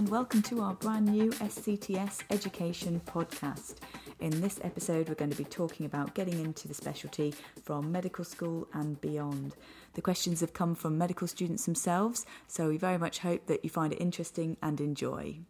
And welcome to our brand new SCTS Education podcast. In this episode, we're going to be talking about getting into the specialty from medical school and beyond. The questions have come from medical students themselves, so we very much hope that you find it interesting and enjoy.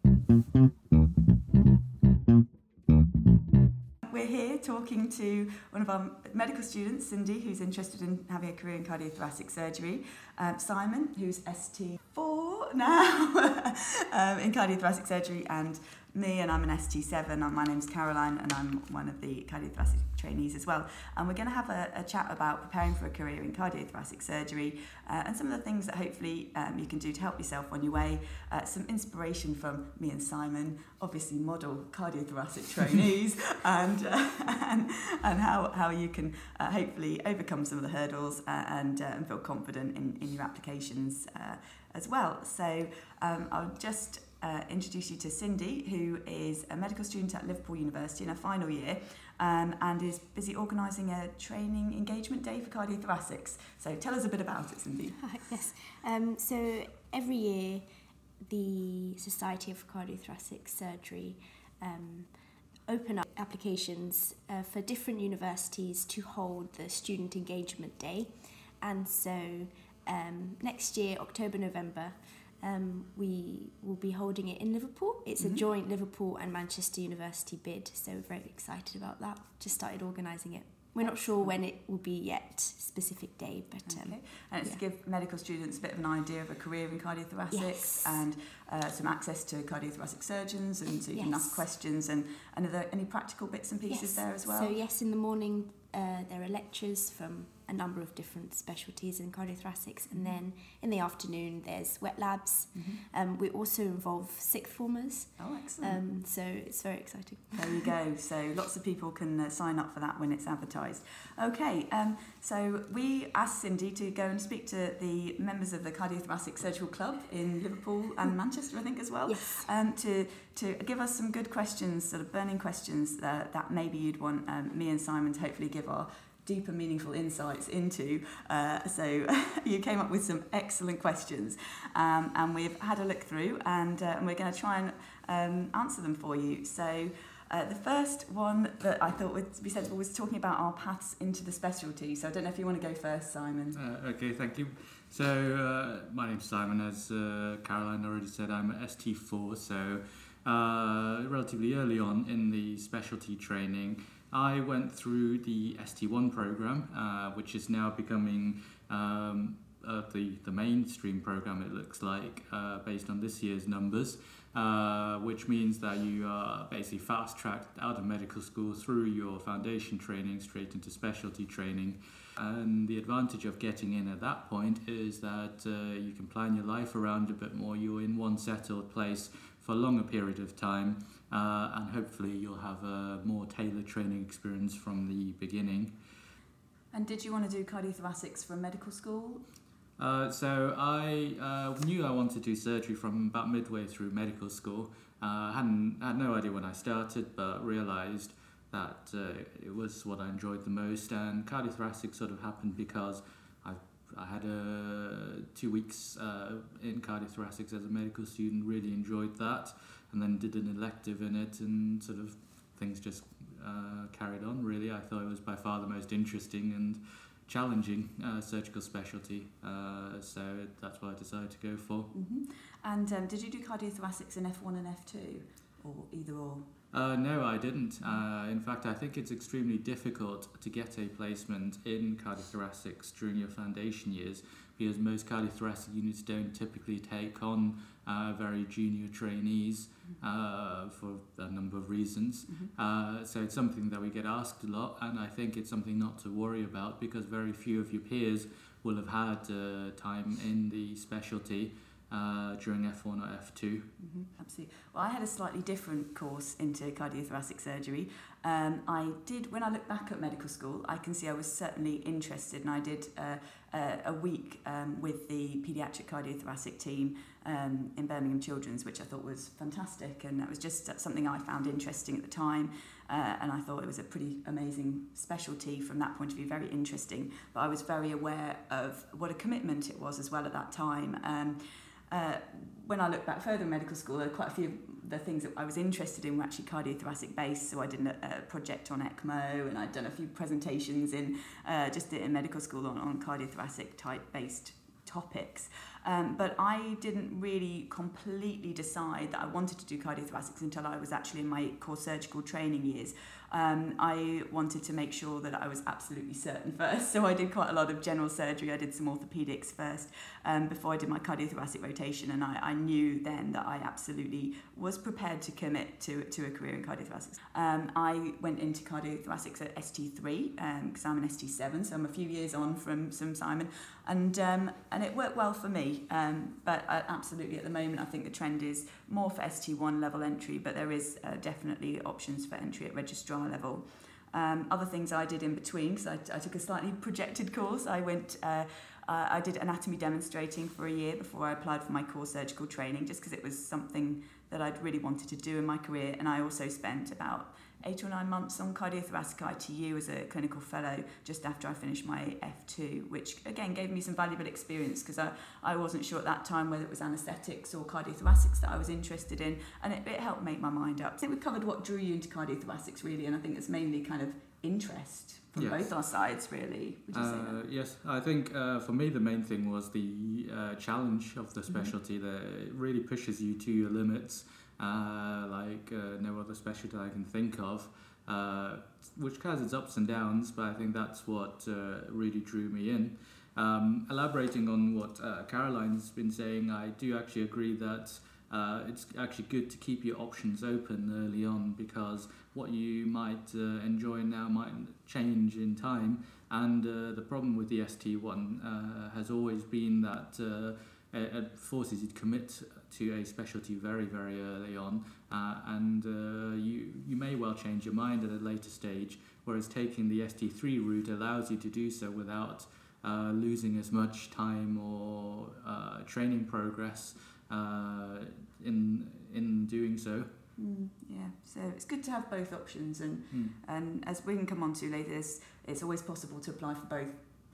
We're here talking to one of our medical students, Cindy, who's interested in having a career in cardiothoracic surgery, um, Simon, who's ST4 now um, in cardiothoracic surgery, and me, and I'm an ST7. And my name's Caroline, and I'm one of the cardiothoracic trainees as well. And we're going to have a, a chat about preparing for a career in cardiothoracic surgery uh, and some of the things that hopefully um, you can do to help yourself on your way. Uh, some inspiration from me and Simon, obviously model cardiothoracic trainees, and, uh, and and how, how you can uh, hopefully overcome some of the hurdles uh, and, uh, and feel confident in, in your applications uh, as well. So um, I'll just uh, introduce you to Cindy, who is a medical student at Liverpool University in her final year um, and is busy organising a training engagement day for cardiothoracics. So tell us a bit about it, Cindy. yes. Um, so every year, the Society of Cardiothoracic Surgery um, open up applications uh, for different universities to hold the Student Engagement Day. And so um, next year, October, November, um, we will be holding it in Liverpool. It's mm-hmm. a joint Liverpool and Manchester University bid, so we're very excited about that. Just started organising it. We're not sure when it will be yet, specific day, but um, okay. and it's yeah. to give medical students a bit of an idea of a career in cardiothoracics yes. and uh, some access to cardiothoracic surgeons, and so you yes. can ask questions. And, and are there any practical bits and pieces yes. there as well? So yes, in the morning uh, there are lectures from a number of different specialties in cardiothoracics, and then in the afternoon there's wet labs. Mm-hmm. Um, we also involve sixth formers. Oh, excellent! Um, so it's very exciting. There you go. So lots of people can uh, sign up for that when it's advertised. Okay, um, so we asked Cindy to go and speak to the members of the Cardiothoracic Surgical Club in Liverpool and Manchester, I think, as well, yes. um, to to give us some good questions, sort of burning questions that, that maybe you'd want um, me and Simon to hopefully give our deeper, meaningful insights into. Uh, so you came up with some excellent questions, um, and we've had a look through, and, uh, and we're going to try and um, answer them for you. So. Uh, the first one that I thought would be sensible was talking about our paths into the specialty. So I don't know if you want to go first, Simon. Uh, okay, thank you. So uh, my name's Simon. As uh, Caroline already said, I'm a ST4. So relatively early on in the specialty training, I went through the ST1 program, uh, which is now becoming um, uh, the, the mainstream program, it looks like, uh, based on this year's numbers, uh, which means that you are basically fast tracked out of medical school through your foundation training straight into specialty training. And the advantage of getting in at that point is that uh, you can plan your life around a bit more. You're in one settled place for a longer period of time, uh, and hopefully you'll have a more tailored training experience from the beginning. And did you want to do cardiothoracics from medical school? Uh, so I uh, knew I wanted to do surgery from about midway through medical school. Uh, hadn't had no idea when I started, but realised that uh, it was what I enjoyed the most. And cardiothoracic sort of happened because I I had a two weeks uh, in cardiothoracics as a medical student. Really enjoyed that, and then did an elective in it, and sort of things just uh, carried on. Really, I thought it was by far the most interesting and challenging uh, surgical specialty. Uh, so that's what I decided to go for. Mm-hmm. And um, did you do cardiothoracics in F1 and F2, or either or? Uh, no, I didn't. Uh, in fact, I think it's extremely difficult to get a placement in cardiothoracics during your foundation years because most cardiothoracic units don't typically take on uh, very junior trainees uh, for a number of reasons. Mm-hmm. Uh, so it's something that we get asked a lot, and I think it's something not to worry about because very few of your peers will have had uh, time in the specialty uh, during F1 or F2. Mm-hmm, absolutely. Well, I had a slightly different course into cardiothoracic surgery. Um, I did, when I look back at medical school, I can see I was certainly interested, and I did uh, uh, a week um, with the paediatric cardiothoracic team um, in Birmingham Children's, which I thought was fantastic, and that was just something I found interesting at the time. Uh, and I thought it was a pretty amazing specialty from that point of view, very interesting. But I was very aware of what a commitment it was as well at that time. Um, uh, when I look back further in medical school, there are quite a few of the things that I was interested in were actually cardiothoracic based. So I did a, a project on ECMO and I'd done a few presentations in uh, just in medical school on, on cardiothoracic type based topics. Um, but I didn't really completely decide that I wanted to do cardiothoracics until I was actually in my core surgical training years. Um, I wanted to make sure that I was absolutely certain first. So I did quite a lot of general surgery. I did some orthopedics first um, before I did my cardiothoracic rotation. And I, I knew then that I absolutely was prepared to commit to, to a career in cardiothoracics. Um, I went into cardiothoracics at ST3 because um, I'm an ST7, so I'm a few years on from, from Simon. And, um, and it worked well for me. Um, but uh, absolutely at the moment, I think the trend is more for ST1 level entry, but there is uh, definitely options for entry at registrar level. Um, other things I did in between, because I, I took a slightly projected course. I went, uh, I did anatomy demonstrating for a year before I applied for my core surgical training, just because it was something that I'd really wanted to do in my career. And I also spent about eight or nine months on cardiothoracic ITU as a clinical fellow just after I finished my F2, which again gave me some valuable experience because I, I wasn't sure at that time whether it was anaesthetics or cardiothoracics that I was interested in, and it, it helped make my mind up. I think we covered what drew you into cardiothoracics really, and I think it's mainly kind of interest from yes. both our sides, really. Would you Uh, yes, I think uh, for me the main thing was the uh, challenge of the mm-hmm. specialty mm-hmm. that it really pushes you to your limits uh, like uh, no other specialty I can think of, uh, which has its ups and downs, but I think that's what uh, really drew me in. Um, elaborating on what uh, Caroline's been saying, I do actually agree that uh, it's actually good to keep your options open early on because what you might enjoy now might change in time. And the problem with the ST1 has always been that it forces you to commit to a specialty very, very early on, uh, and uh, you, you may well change your mind at a later stage, whereas taking the ST3 route allows you to do so without uh, losing as much time or uh, training progress uh, in, in doing so. Mm, yeah, so it's good to have both options, and mm. and as we can come on to later, it's, it's always possible to apply for both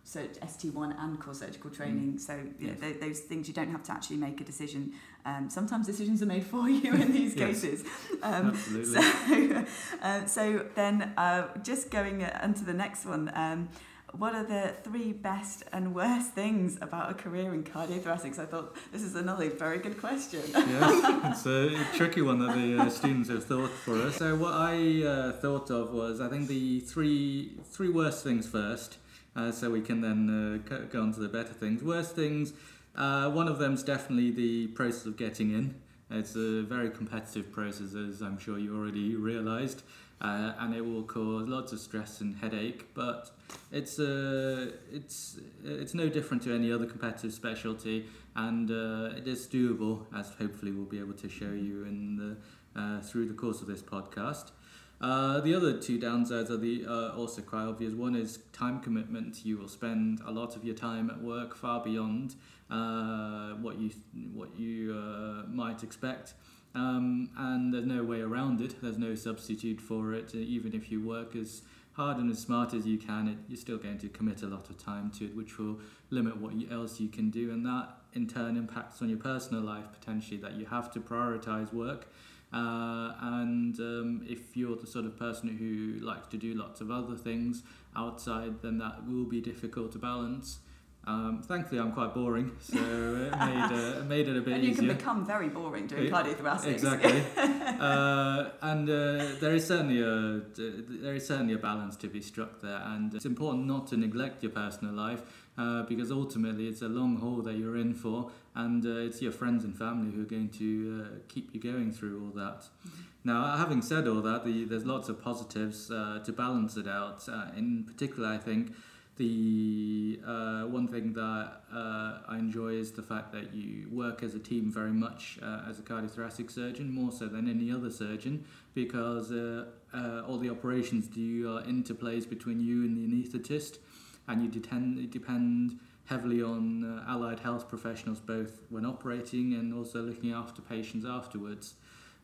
so ST1 and core surgical training. Mm. So you yes. th- those things you don't have to actually make a decision. Um, sometimes decisions are made for you in these yes. cases. Um, Absolutely. So, uh, so then, uh, just going onto the next one. Um, what are the three best and worst things about a career in cardiothoracics? I thought this is another very good question. yes, it's a tricky one that the uh, students have thought for us. So what I uh, thought of was I think the three three worst things first uh, so we can then uh, go on to the better things. Worst things, uh, one of them is definitely the process of getting in. It's a very competitive process, as I'm sure you already realised, uh, and it will cause lots of stress and headache. But it's uh, it's it's no different to any other competitive specialty, and uh, it is doable, as hopefully we'll be able to show you in the uh, through the course of this podcast. Uh, the other two downsides are the uh, also quite obvious. One is time commitment. You will spend a lot of your time at work far beyond uh, what you what you uh, might expect, um, and there's no way around it. There's no substitute for it. Even if you work as hard and as smart as you can, it, you're still going to commit a lot of time to it, which will limit what else you can do, and that in turn impacts on your personal life potentially. That you have to prioritize work uh, and um, if you're the sort of person who likes to do lots of other things outside, then that will be difficult to balance. Um, thankfully, I'm quite boring, so it made, uh, made it a bit easier. and you easier. can become very boring doing cardiothoracics. Exactly, uh, and uh, there is certainly a there is certainly a balance to be struck there, and it's important not to neglect your personal life uh, because ultimately it's a long haul that you're in for, and uh, it's your friends and family who are going to uh, keep you going through all that. Mm-hmm. Now, having said all that, the, there's lots of positives to balance it out. in particular, I think the uh, one thing that uh, I enjoy is the fact that you work as a team very much uh, as a cardiothoracic surgeon, more so than any other surgeon, because uh, uh, all the operations do uh, interplays between you and the anaesthetist, and you depend, depend heavily on allied health professionals both when operating and also looking after patients afterwards.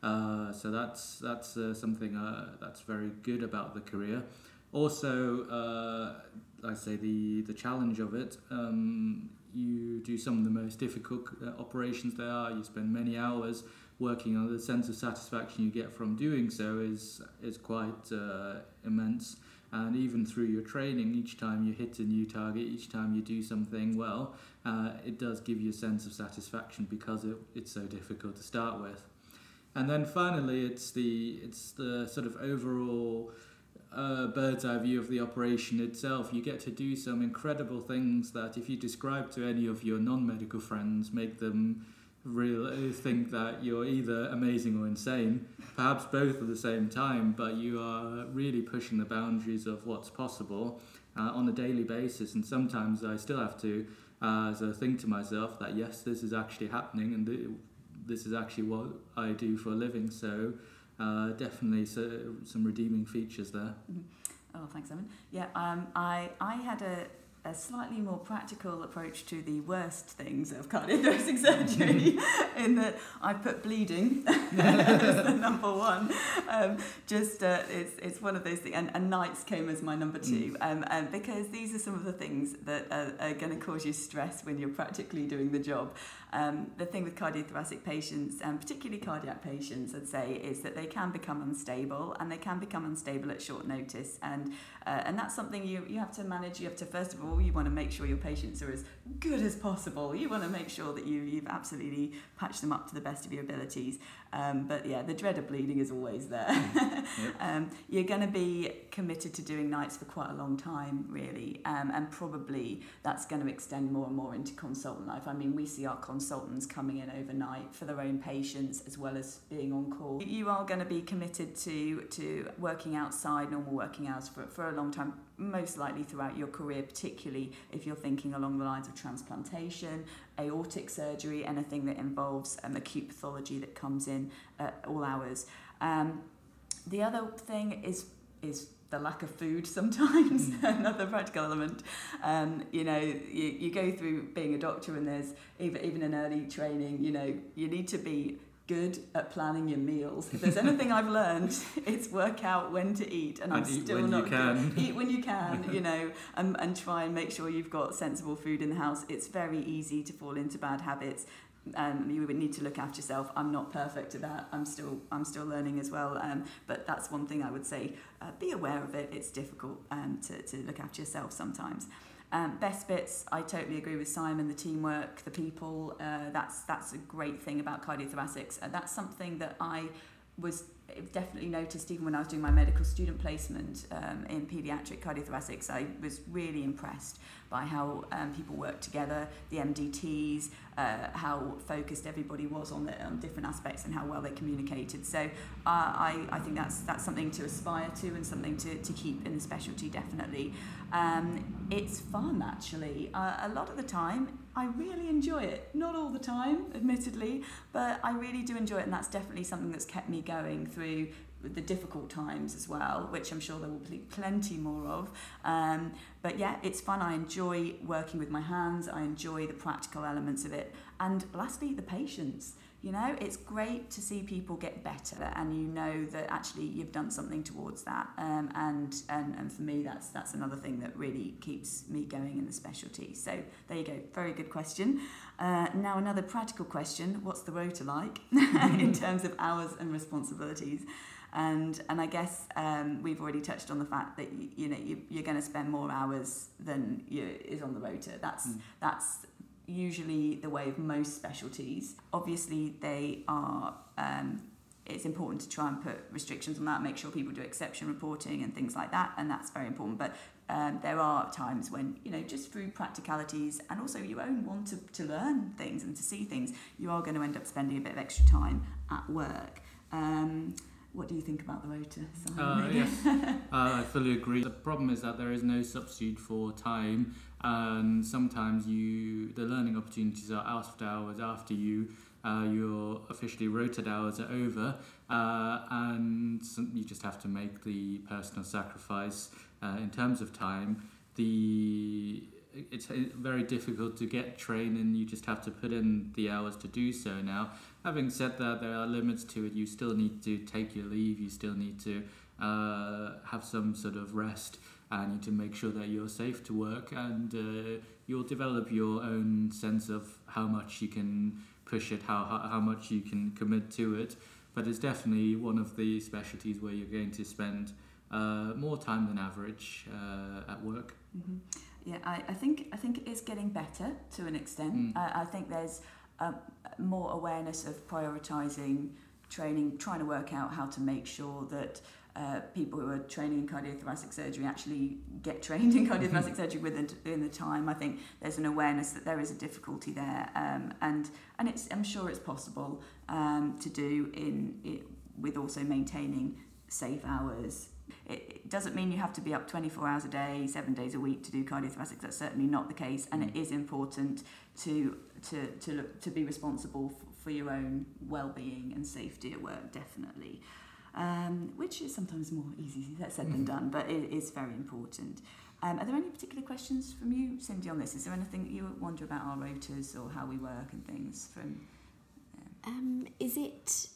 so that's that's something that's very good about the career. Also, I say, the the challenge of it. Um, you do some of the most difficult uh, operations there are. You spend many hours working on the sense of satisfaction you get from doing so is is quite uh, immense. And even through your training, each time you hit a new target, each time you do something well, uh, it does give you a sense of satisfaction because it, it's so difficult to start with. And then finally, it's the it's the sort of overall uh, bird's eye view of the operation itself. You get to do some incredible things that, if you describe to any of your non-medical friends, make them really think that you're either amazing or insane, perhaps both at the same time, but you are really pushing the boundaries of what's possible uh, on a daily basis. And sometimes I still have to uh, so think to myself that yes, this is actually happening and th- this is actually what I do for a living. So uh, definitely so, some redeeming features there. Mm-hmm. Oh, thanks, Evan. Yeah, um, I, I had a, a slightly more practical approach to the worst things of cardiothoracic surgery in that I put bleeding as the number one. Um, just uh, it's, it's one of those things, and, and nights came as my number two, mm. um, and because these are some of the things that are, are going to cause you stress when you're practically doing the job. Um, the thing with cardiothoracic patients, and particularly cardiac patients, I'd say, is that they can become unstable, and they can become unstable at short notice, and uh, and that's something you you have to manage. You have to first of all, you want to make sure your patients are as good as possible. You want to make sure that you you've absolutely patched them up to the best of your abilities. Um, but yeah, the dread of bleeding is always there. yep. um, you're going to be committed to doing nights for quite a long time, really, um, and probably that's going to extend more and more into consultant life. I mean, we see our consultants coming in overnight for their own patients as well as being on call. You are going to be committed to to working outside normal working hours for, for a long time most likely throughout your career, particularly if you're thinking along the lines of transplantation, aortic surgery, anything that involves um, acute pathology that comes in at all hours. Um, the other thing is is the lack of food sometimes mm. another practical element um, you know you, you go through being a doctor and there's even, even in early training you know you need to be good at planning your meals. If there's anything I've learned, it's work out when to eat, and, and I'm still not good. Eat when you can, you know, and, and try and make sure you've got sensible food in the house. It's very easy to fall into bad habits. Um, you would need to look after yourself. I'm not perfect at that. I'm still I'm still learning as well. Um, but that's one thing I would say. Uh, be aware of it. It's difficult um, to, to look after yourself sometimes. Um, best bits, I totally agree with Simon. The teamwork, the people. Uh, that's that's a great thing about cardiothoracics. Uh, that's something that I was definitely noticed even when I was doing my medical student placement um, in paediatric cardiothoracics. I was really impressed by how um, people worked together, the MDTs, uh, how focused everybody was on, the, on different aspects and how well they communicated. So uh, I, I think that's that's something to aspire to and something to, to keep in the specialty definitely. Um, it's fun actually. Uh, a lot of the time I really enjoy it. Not all the time, admittedly, but I really do enjoy it, and that's definitely something that's kept me going through the difficult times as well, which I'm sure there will be plenty more of. Um, but yeah, it's fun. I enjoy working with my hands. I enjoy the practical elements of it, and lastly, the patients. You know, it's great to see people get better, and you know that actually you've done something towards that. Um, and, and and for me, that's that's another thing that really keeps me going in the specialty. So there you go. Very good question. Uh, now another practical question: What's the rota like in terms of hours and responsibilities? And and I guess um, we've already touched on the fact that you, you know you, you're going to spend more hours than you, is on the rota. That's mm. that's usually the way of most specialties. Obviously, they are. Um, it's important to try and put restrictions on that, make sure people do exception reporting and things like that, and that's very important. But um, there are times when, you know, just through practicalities and also your own want to, to learn things and to see things, you are going to end up spending a bit of extra time at work. Um, what do you think about the rota? Uh, yes, uh, I fully agree. The problem is that there is no substitute for time and sometimes you the learning opportunities are after hours after you uh, your officially rotated hours are over uh, and you just have to make the personal sacrifice uh, in terms of time. The it's very difficult to get training you just have to put in the hours to do so now. Having said that there are limits to it. You still need to take your leave. You still need to uh, have some sort of rest and you need to make sure that you're safe to work and uh, you'll develop your own sense of how much you can push it, how, how, how much you can commit to it. But it's definitely one of the specialties where you're going to spend uh, more time than average uh, at work. Mm-hmm. Yeah, I, I think I think it is getting better to an extent. Mm. I, I think there's um, more awareness of prioritising training, trying to work out how to make sure that uh, people who are training in cardiothoracic surgery actually get trained in cardiothoracic surgery within, the time. I think there's an awareness that there is a difficulty there, um, and and it's I'm sure it's possible um, to do in it, with also maintaining safe hours. It, it doesn't mean you have to be up 24 hours a day, seven days a week to do cardiothoracic. That's certainly not the case, and it is important to to to look to be responsible for, for your own well-being and safety at work. Definitely um, which is sometimes more easy said than done, but it is very important. Um, are there any particular questions from you, Cindy, on this? Is there anything that you wonder about our rotas or how we work and things from? Um, is it,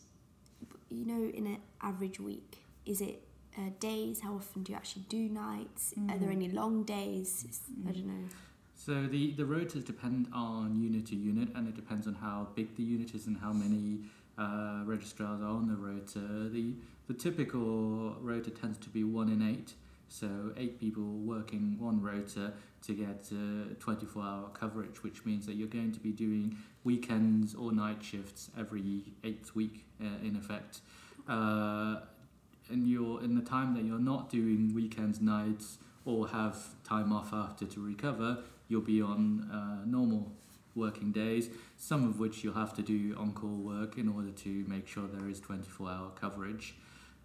you know, in an average week, is it uh, days? How often do you actually do nights? Mm. Are there any long days? Mm. I don't know. So the, the rotas depend on unit to unit and it depends on how big the unit is and how many uh, registrars are on the rota. The, the typical rota tends to be one in eight, so eight people working one rota to get uh, 24 hour coverage, which means that you're going to be doing weekends or night shifts every eighth week uh, in effect. Uh, and you're in the time that you're not doing weekends, nights, or have time off after to recover, you'll be on uh, normal working days, some of which you'll have to do on call work in order to make sure there is 24 hour coverage.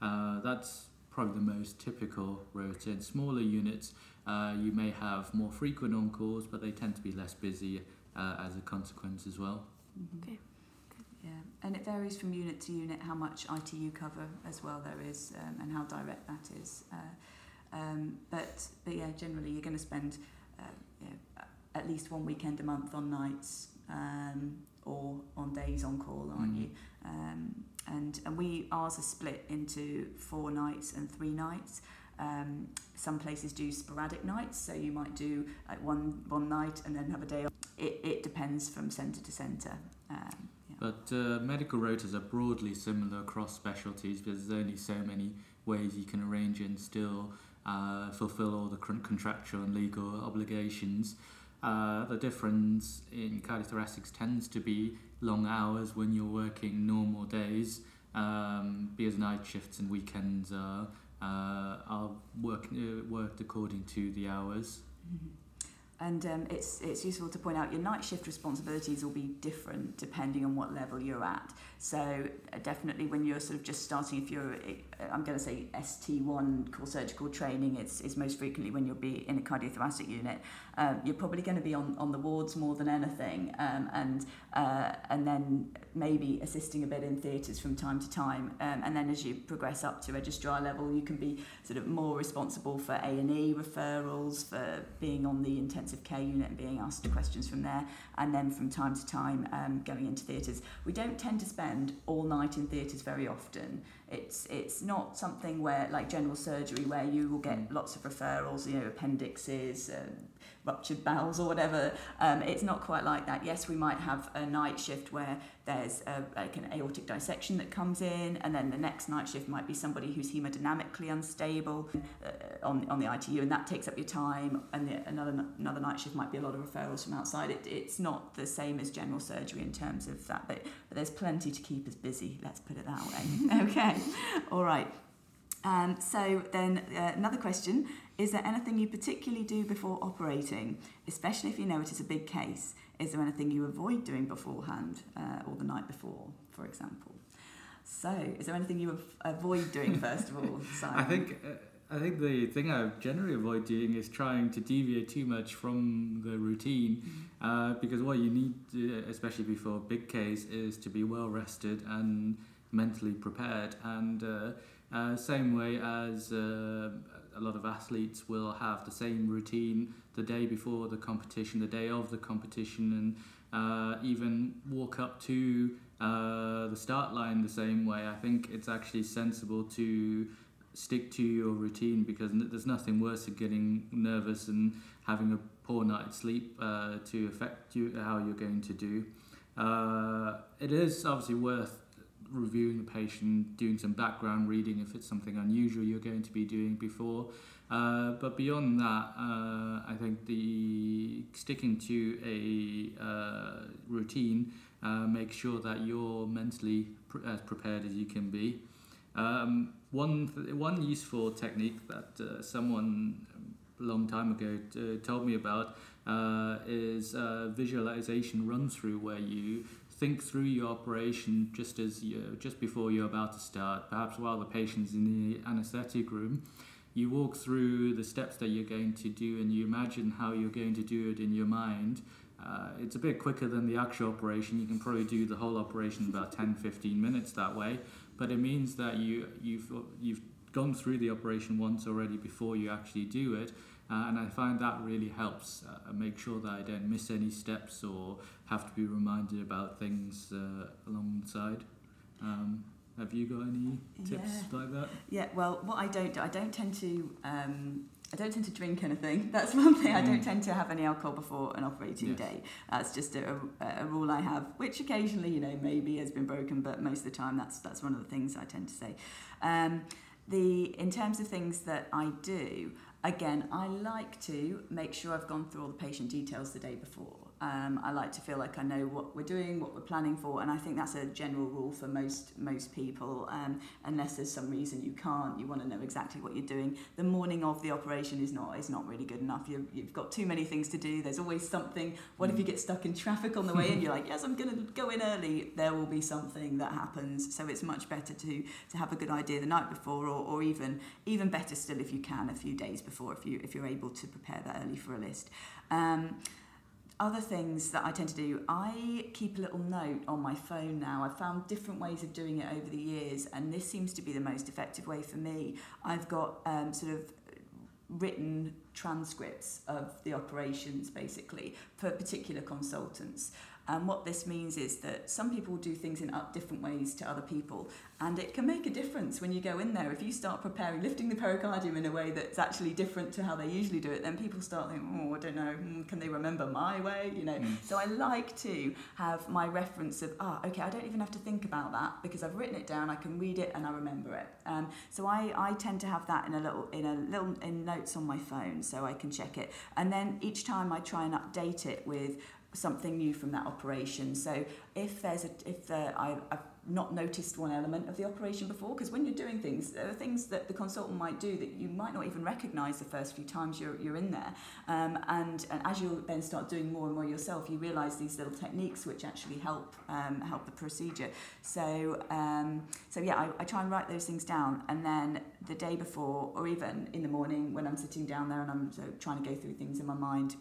Uh, that's probably the most typical rota. In smaller units, uh, you may have more frequent on calls, but they tend to be less busy uh, as a consequence as well. Mm-hmm. Okay. Yeah, and it varies from unit to unit how much ITU cover as well there is um, and how direct that is. Uh, um, but, but yeah, generally you're going to spend uh, you know, at least one weekend a month on nights um, or on days on call, aren't mm. you? Um, and and we ours are split into four nights and three nights. Um, some places do sporadic nights, so you might do like one one night and then have a day. Off. It it depends from centre to centre. Um, yeah. But uh, medical rotas are broadly similar across specialties because there's only so many ways you can arrange and still uh, fulfil all the contractual and legal obligations. Uh, the difference in cardiothoracics tends to be long hours when you're working normal days um, because night shifts and weekends are, uh, are work, uh, worked according to the hours. Mm-hmm. And um, it's, it's useful to point out your night shift responsibilities will be different depending on what level you're at. So uh, definitely when you're sort of just starting, if you're, uh, I'm going to say ST1 core surgical training, it's, it's most frequently when you'll be in a cardiothoracic unit. Um, you're probably going to be on, on the wards more than anything, um, and uh, and then maybe assisting a bit in theatres from time to time. Um, and then as you progress up to registrar level, you can be sort of more responsible for A and E referrals, for being on the intensive care unit and being asked questions from there. And then from time to time, um, going into theatres. We don't tend to spend all night in theatres very often. It's it's not something where like general surgery where you will get mm. lots of referrals, you know, appendixes. Uh, ruptured bowels or whatever. Um, it's not quite like that. Yes, we might have a night shift where there's a, like an aortic dissection that comes in, and then the next night shift might be somebody who's hemodynamically unstable uh, on, on the ITU, and that takes up your time. And the, another another night shift might be a lot of referrals from outside. It, it's not the same as general surgery in terms of that, but, but there's plenty to keep us busy. Let's put it that way. okay, all right. Um, so then uh, another question is there anything you particularly do before operating, especially if you know it is a big case? Is there anything you avoid doing beforehand uh, or the night before, for example? So, is there anything you avoid doing first of all? Simon? I think. Uh, I think the thing I generally avoid doing is trying to deviate too much from the routine, mm-hmm. uh, because what you need, to, especially before a big case, is to be well rested and mentally prepared. And uh, uh, same way as uh, a lot of athletes will have the same routine the day before the competition, the day of the competition, and uh, even walk up to uh, the start line the same way. I think it's actually sensible to stick to your routine because there's nothing worse than getting nervous and having a poor night's sleep uh, to affect you how you're going to do. It is obviously worth reviewing the patient, doing some background reading if it's something unusual you're going to be doing before. Uh, but beyond that, uh, I think the sticking to a uh, routine uh, makes sure that you're mentally as prepared as you can be. Um, one th- one useful technique that uh, someone a long time ago t- told me about uh, is visualization run through, where you think through your operation just as you just before you're about to start, perhaps while the patient's in the anaesthetic room. You walk through the steps that you're going to do, and you imagine how you're going to do it in your mind. Uh, it's a bit quicker than the actual operation. You can probably do the whole operation about 10 15 minutes that way, but it means that you, you've, you've gone through the operation once already before you actually do it. Uh, and I find that really helps uh, make sure that I don't miss any steps or have to be reminded about things uh, alongside. Um, have you got any tips Yeah. like that? Yeah, well, what I don't do, I don't tend to, um, I don't tend to drink anything. That's one thing. I don't Mm. tend to have any alcohol before an operating Yes. day. That's just a, a, a rule I have, which occasionally, you know, maybe has been broken, but most of the time, that's that's one of the things I tend to say. Um, the in terms of things that I do, again, I like to make sure I've gone through all the patient details the day before. Um, I like to feel like I know what we're doing, what we're planning for, and I think that's a general rule for most most people. Um, unless there's some reason you can't, you want to know exactly what you're doing. The morning of the operation is not is not really good enough. You, you've got too many things to do. There's always something. What if you get stuck in traffic on the way in? You're like, yes, I'm going to go in early. There will be something that happens. So it's much better to to have a good idea the night before, or, or even even better still if you can a few days before, if you if you're able to prepare that early for a list. Um, other things that I tend to do, I keep a little note on my phone now. I've found different ways of doing it over the years, and this seems to be the most effective way for me. I've got um, sort of written transcripts of the operations basically for particular consultants. And what this means is that some people do things in different ways to other people, and it can make a difference when you go in there. If you start preparing, lifting the pericardium in a way that's actually different to how they usually do it, then people start thinking, oh, I don't know, hmm, can they remember my way? You know. Mm. So I like to have my reference of, ah, okay, I don't even have to think about that because I've written it down. I can read it and I remember it. Um, so I, I tend to have that in a little in a little in notes on my phone so I can check it. And then each time I try and update it with something new from that operation. So if there's a if uh, I, I've not noticed one element of the operation before, because when you're doing things, there are things that the consultant might do that you might not even recognise the first few times you're you're in there. Um, and and as you then start doing more and more yourself, you realise these little techniques which actually help um, help the procedure. So um, so yeah, I, I try and write those things down, and then the day before, or even in the morning when I'm sitting down there and I'm so trying to go through things in my mind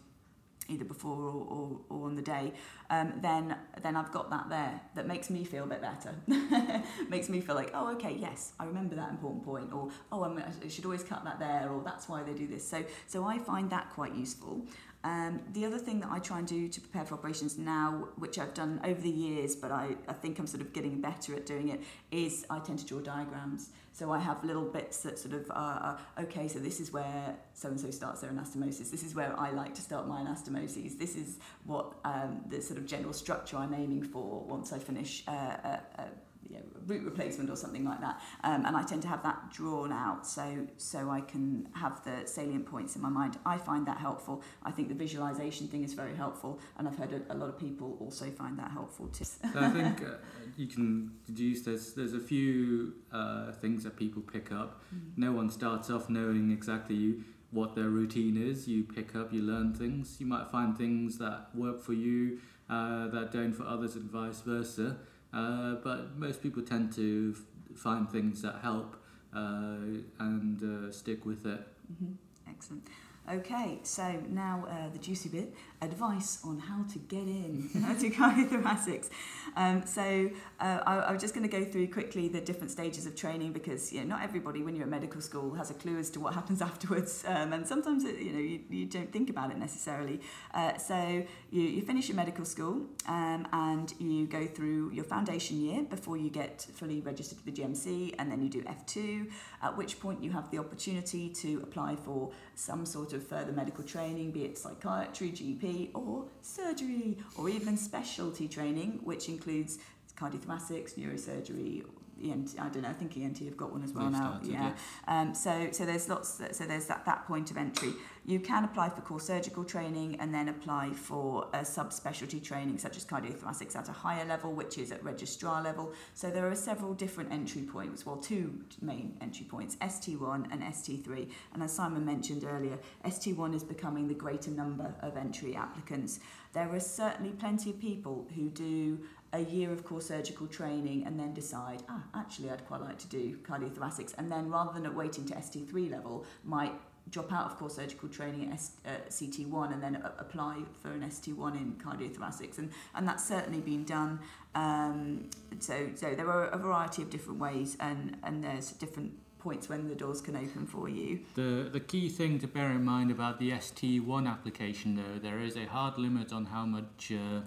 either before or, or, or on the day, um, then then I've got that there that makes me feel a bit better. makes me feel like, oh, okay, yes, I remember that important point, or oh, I'm, I should always cut that there, or that's why they do this. So so I find that quite useful. Um, the other thing that I try and do to prepare for operations now, which I've done over the years, but I, I think I'm sort of getting better at doing it, is I tend to draw diagrams. So I have little bits that sort of are, okay, so this is where so and so starts their anastomosis. This is where I like to start my anastomoses. This is what um, the sort of general structure I'm aiming for once I finish uh, a, a you know, root replacement or something like that. Um, and I tend to have that drawn out so so I can have the salient points in my mind. I find that helpful. I think the visualization thing is very helpful, and I've heard a, a lot of people also find that helpful too. So I think uh, you can deduce there's there's a few uh, things that people pick up. No one starts off knowing exactly what their routine is. You pick up, you learn things. You might find things that work for you uh, that don't for others, and vice versa. Uh, but most people tend to f- find things that help uh, and uh, stick with it. hmm Excellent. Okay, so now uh, the juicy bit advice on how to get in to cardiothoracics. Um, so uh, I, I'm just going to go through quickly the different stages of training because you know, not everybody, when you're at medical school, has a clue as to what happens afterwards, um, and sometimes it, you know you, you don't think about it necessarily. Uh, so you, you finish your medical school um, and you go through your foundation year before you get fully registered with the GMC, and then you do F2, at which point you have the opportunity to apply for some sort of further medical training, be it psychiatry, GP, or surgery, or even specialty training, which includes cardiothoracics, neurosurgery, I don't know. I think ENT have got one as well They've now. started, yeah. yeah. Um, so so there's lots. So there's that that point of entry. You can apply for core surgical training and then apply for a subspecialty training such as cardiothoracics at a higher level, which is at registrar level. So there are several different entry points. Well, two main entry points: ST1 and ST3. And as Simon mentioned earlier, ST1 is becoming the greater number of entry applicants. There are certainly plenty of people who do a year of core surgical training and then decide, ah, actually, I'd quite like to do cardiothoracics. And then rather than waiting to ST3 level, might drop out of core surgical training at S, uh, CT1 and then a- apply for an ST1 in cardiothoracics. And, and that's certainly been done. Um, so, so there are a variety of different ways, and, and there's different points when the doors can open for you. The, the key thing to bear in mind about the ST1 application, though, there is a hard limit on how much uh,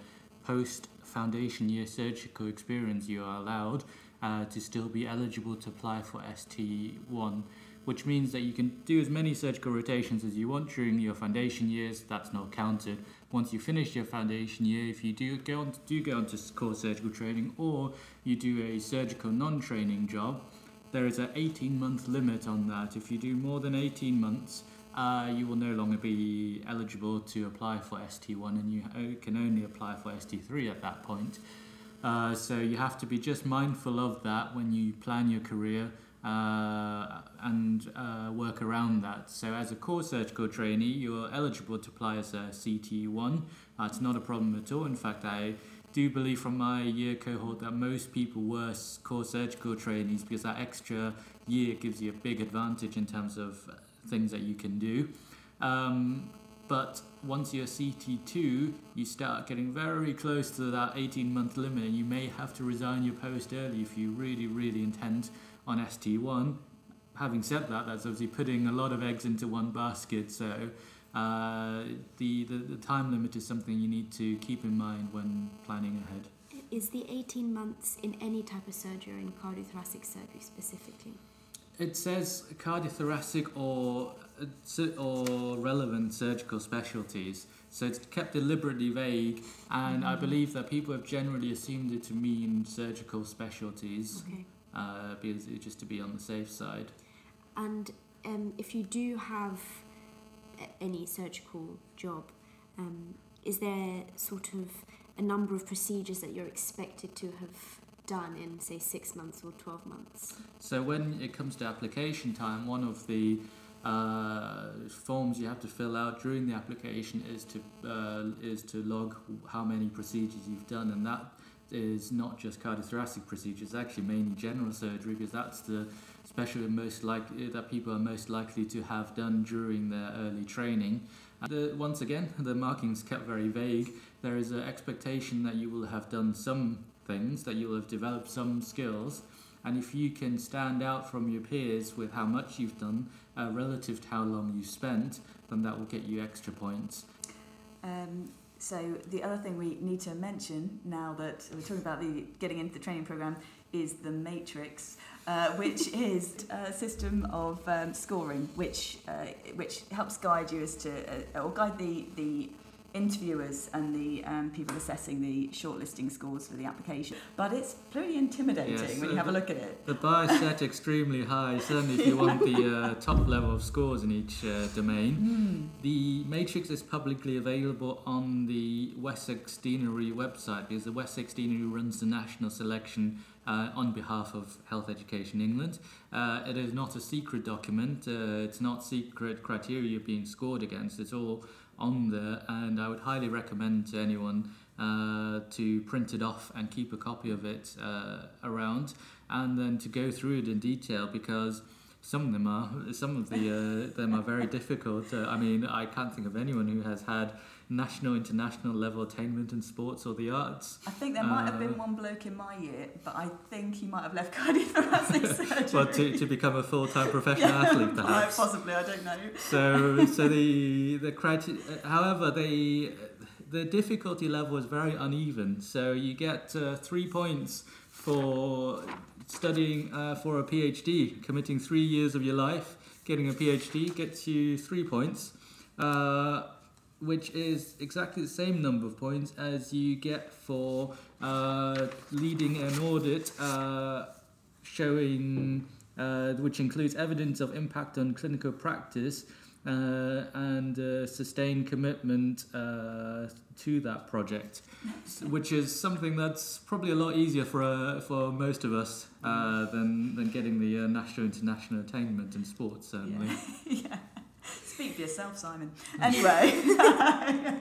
post foundation year surgical experience you are allowed uh, to still be eligible to apply for ST1, which means that you can do as many surgical rotations as you want during your foundation years. That's not counted. Once you finish your foundation year, if you do go on do go on to core surgical training or you do a surgical non-training job, there is an 18 month limit on that. If you do more than 18 months, uh, you will no longer be eligible to apply for ST1 and you can only apply for ST3 at that point. Uh, so you have to be just mindful of that when you plan your career uh, and uh, work around that. So as a core surgical trainee, you're eligible to apply as a CT1. Uh, it's not a problem at all. In fact, I do believe from my year cohort that most people were core surgical trainees because that extra year gives you a big advantage in terms of things that you can do. Um, but once you're CT2, you start getting very close to that 18 month limit, and you may have to resign your post early if you really, really intend on ST1. Having said that, that's obviously putting a lot of eggs into one basket, so uh, the, the, the time limit is something you need to keep in mind when planning ahead. Is the 18 months in any type of surgery in cardiothoracic surgery specifically? It says cardiothoracic or or relevant surgical specialties. So it's kept deliberately vague, and I believe that people have generally assumed it to mean surgical specialties, Okay. uh, because just to be on the safe side. And um, if you do have any surgical job, um, is there sort of a number of procedures that you're expected to have done in, say, six months or 12 months? So when it comes to application time, one of the uh, forms you have to fill out during the application is to uh, is to log how many procedures you've done, and that is not just cardiothoracic procedures, actually mainly general surgery, because that's the specialty most likely that people are most likely to have done during their early training. The, once again, the markings kept very vague. There is an expectation that you will have done some things, that you will have developed some skills, and if you can stand out from your peers with how much you've done uh, relative to how long you've spent, then that will get you extra points. Um, so the other thing we need to mention now that we're talking about the getting into the training program is the matrix, uh, which is a system of um, scoring, which uh, which helps guide you as to uh, or guide the the interviewers and the um, people assessing the shortlisting scores for the application. But it's pretty intimidating Yes, when you have a look at it. The bar is set extremely high, certainly if you want the uh, top level of scores in each uh, domain. The matrix is publicly available on the Wessex Deanery website because the Wessex Deanery runs the national selection uh, on behalf of Health Education England. Uh, it is not a secret document, uh, it's not secret criteria being scored against, it's all on there, and I would highly recommend to anyone uh, to print it off and keep a copy of it uh, around and then to go through it in detail because some of them are. Some of the uh, them are very difficult. Uh, I mean, I can't think of anyone who has had national, international level attainment in sports or the arts. I think there might have been Uh, one bloke in my year, but I think he might have left cardiothoracic surgery. Well, to, to become a full time professional Yeah, athlete, perhaps. Possibly, I don't know. So, so the the criteria. However, the the difficulty level is very uneven. So you get uh, three points for studying uh, for a PhD, committing three years of your life, getting a PhD gets you three points, uh, which is exactly the same number of points as you get for uh, leading an audit uh, showing, uh, which includes evidence of impact on clinical practice uh, and uh, sustained commitment uh, to that project, which is something that's probably a lot easier for for most of us than than getting the national international attainment in sports. Certainly, yeah. Speak for yourself, Simon. Anyway,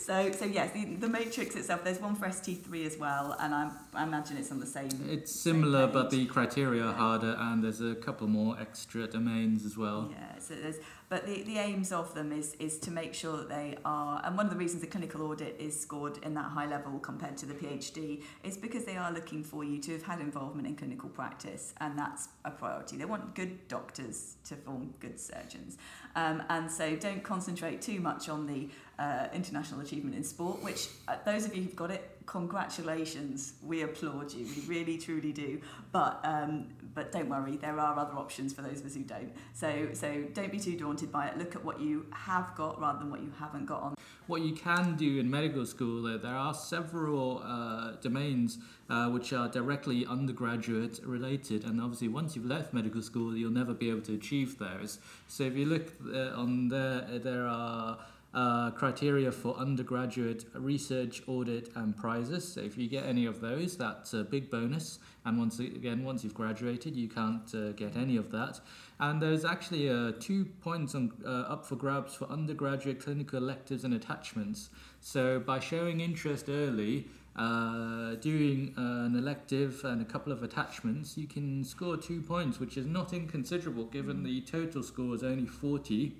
so so yes, the, the matrix itself. There's one for ST3 as well, and I'm, I imagine it's on the same. it's similar, but the criteria are harder, and there's a couple more extra domains as well. Yeah, so there's, but the, the aims of them is, is to make sure that they are, and one of the reasons the clinical audit is scored in that high level compared to the PhD is because they are looking for you to have had involvement in clinical practice, and that's a priority. They want good doctors to form good surgeons. Um, and so don't concentrate too much on the uh, international achievement in sport, which uh, those of you who've got it, congratulations. We applaud you. We really, truly do. But um, but don't worry, there are other options for those of us who don't. So so don't be too daunted by it. Look at what you have got rather than what you haven't got on. What you can do in medical school, uh, there are several uh, domains uh, which are directly undergraduate related, and obviously once you've left medical school, you'll never be able to achieve those. So if you look uh, on there, there are uh, criteria for undergraduate research, audit, and prizes. So if you get any of those, that's a big bonus. And once again, once you've graduated, you can't uh, get any of that. And there's actually uh, two points on, uh, up for grabs for undergraduate clinical electives and attachments. So by showing interest early, uh, doing uh, an elective and a couple of attachments, you can score two points, which is not inconsiderable given the total score is only 40.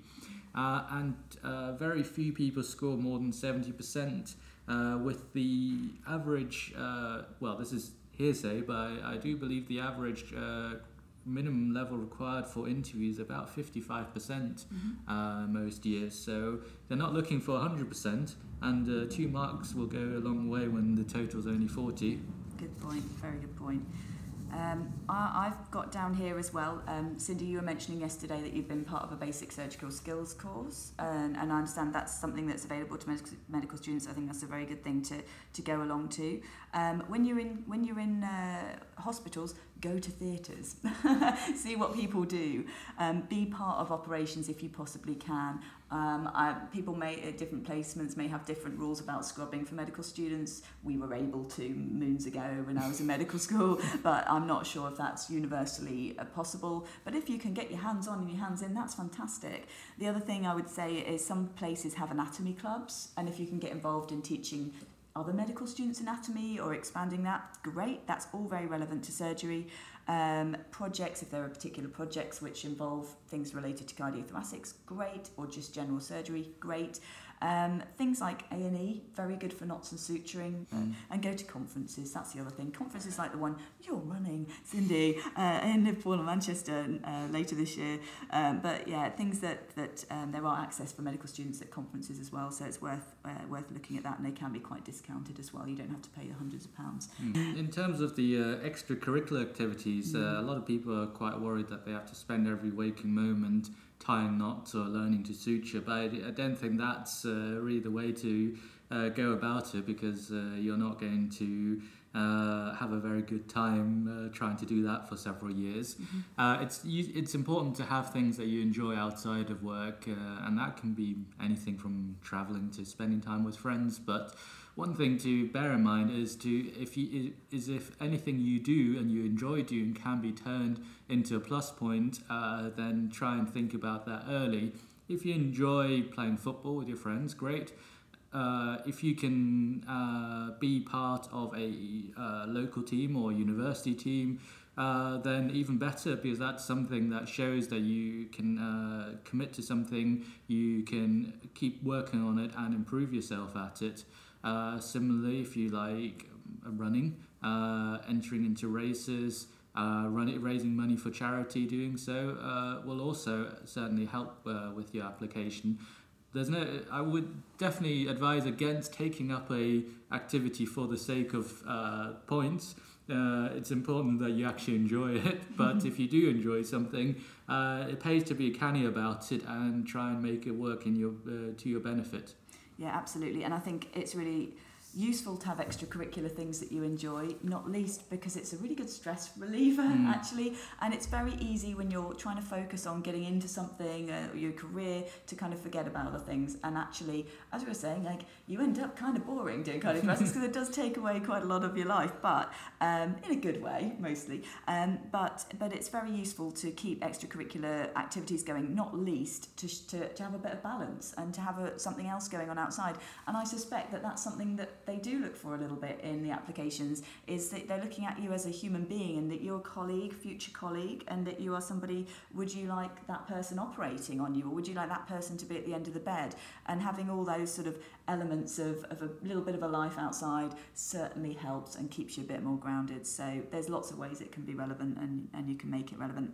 Uh, and uh, very few people score more than 70%, uh, with the average, uh, well, this is hearsay, but I, I do believe the average uh, minimum level required for interviews is about 55% uh, most years. So they're not looking for 100%, and uh, two marks will go a long way when the total's only 40. Good point. Very good point. Um, I, I've got down here as well. Um, Cindy, you were mentioning yesterday that you've been part of a basic surgical skills course, and, and I understand that's something that's available to medical, medical students. I think that's a very good thing to, to go along to. Um, when you're in when you're in uh, hospitals, go to theatres, see what people do, um, be part of operations if you possibly can. Um, I, people may at different placements may have different rules about scrubbing for medical students. We were able to moons ago when I was in medical school, but I'm not sure if that's universally uh, possible. But if you can get your hands on and your hands in, that's fantastic. The other thing I would say is some places have anatomy clubs, and if you can get involved in teaching other medical students anatomy or expanding that, great. That's all very relevant to surgery. Um, projects, if there are particular projects which involve things related to cardiothoracics, great, or just general surgery, great. Um, things like A&E, very good for knots and suturing, Mm. and go to conferences. That's the other thing. Conferences like the one you're running, Cindy, uh, in Liverpool and Manchester uh, later this year. Um, but yeah, things that that um, there are access for medical students at conferences as well. So it's worth uh, worth looking at that, and they can be quite discounted as well. You don't have to pay the hundreds of pounds. Mm. In terms of the uh, extracurricular activities, uh, a lot of people are quite worried that they have to spend every waking moment tying knots or learning to suture, but I, I don't think that's uh, really the way to uh, go about it because uh, you're not going to uh, have a very good time uh, trying to do that for several years. Uh, it's you, it's important to have things that you enjoy outside of work, and that can be anything from traveling to spending time with friends. But one thing to bear in mind is to if you is if anything you do and you enjoy doing can be turned into a plus point, uh, then try and think about that early. If you enjoy playing football with your friends, great. Uh, if you can uh, be part of a uh, local team or university team, uh, then even better because that's something that shows that you can uh, commit to something, you can keep working on it and improve yourself at it. Uh, similarly, if you like running, uh, entering into races, uh, running, raising money for charity, doing so uh, will also certainly help uh, with your application. There's no, I would definitely advise against taking up a activity for the sake of uh, points. Uh, it's important that you actually enjoy it. But if you do enjoy something, uh, it pays to be canny about it and try and make it work in your uh, to your benefit. Yeah, absolutely. And I think it's really useful to have extracurricular things that you enjoy, not least because it's a really good stress reliever, Mm. actually. And it's very easy when you're trying to focus on getting into something, uh, your career, to kind of forget about other things. And actually, as we were saying, like you end up kind of boring doing cardiothoracics because it does take away quite a lot of your life, but um, in a good way, mostly. Um, but but it's very useful to keep extracurricular activities going, not least to, sh- to, to have a bit of balance and to have a, something else going on outside. And I suspect that that's something that they do look for a little bit in the applications is that they're looking at you as a human being and that you're a colleague, future colleague, and that you are somebody, would you like that person operating on you or would you like that person to be at the end of the bed? And having all those sort of elements of, of a little bit of a life outside certainly helps and keeps you a bit more grounded. So there's lots of ways it can be relevant and, and you can make it relevant.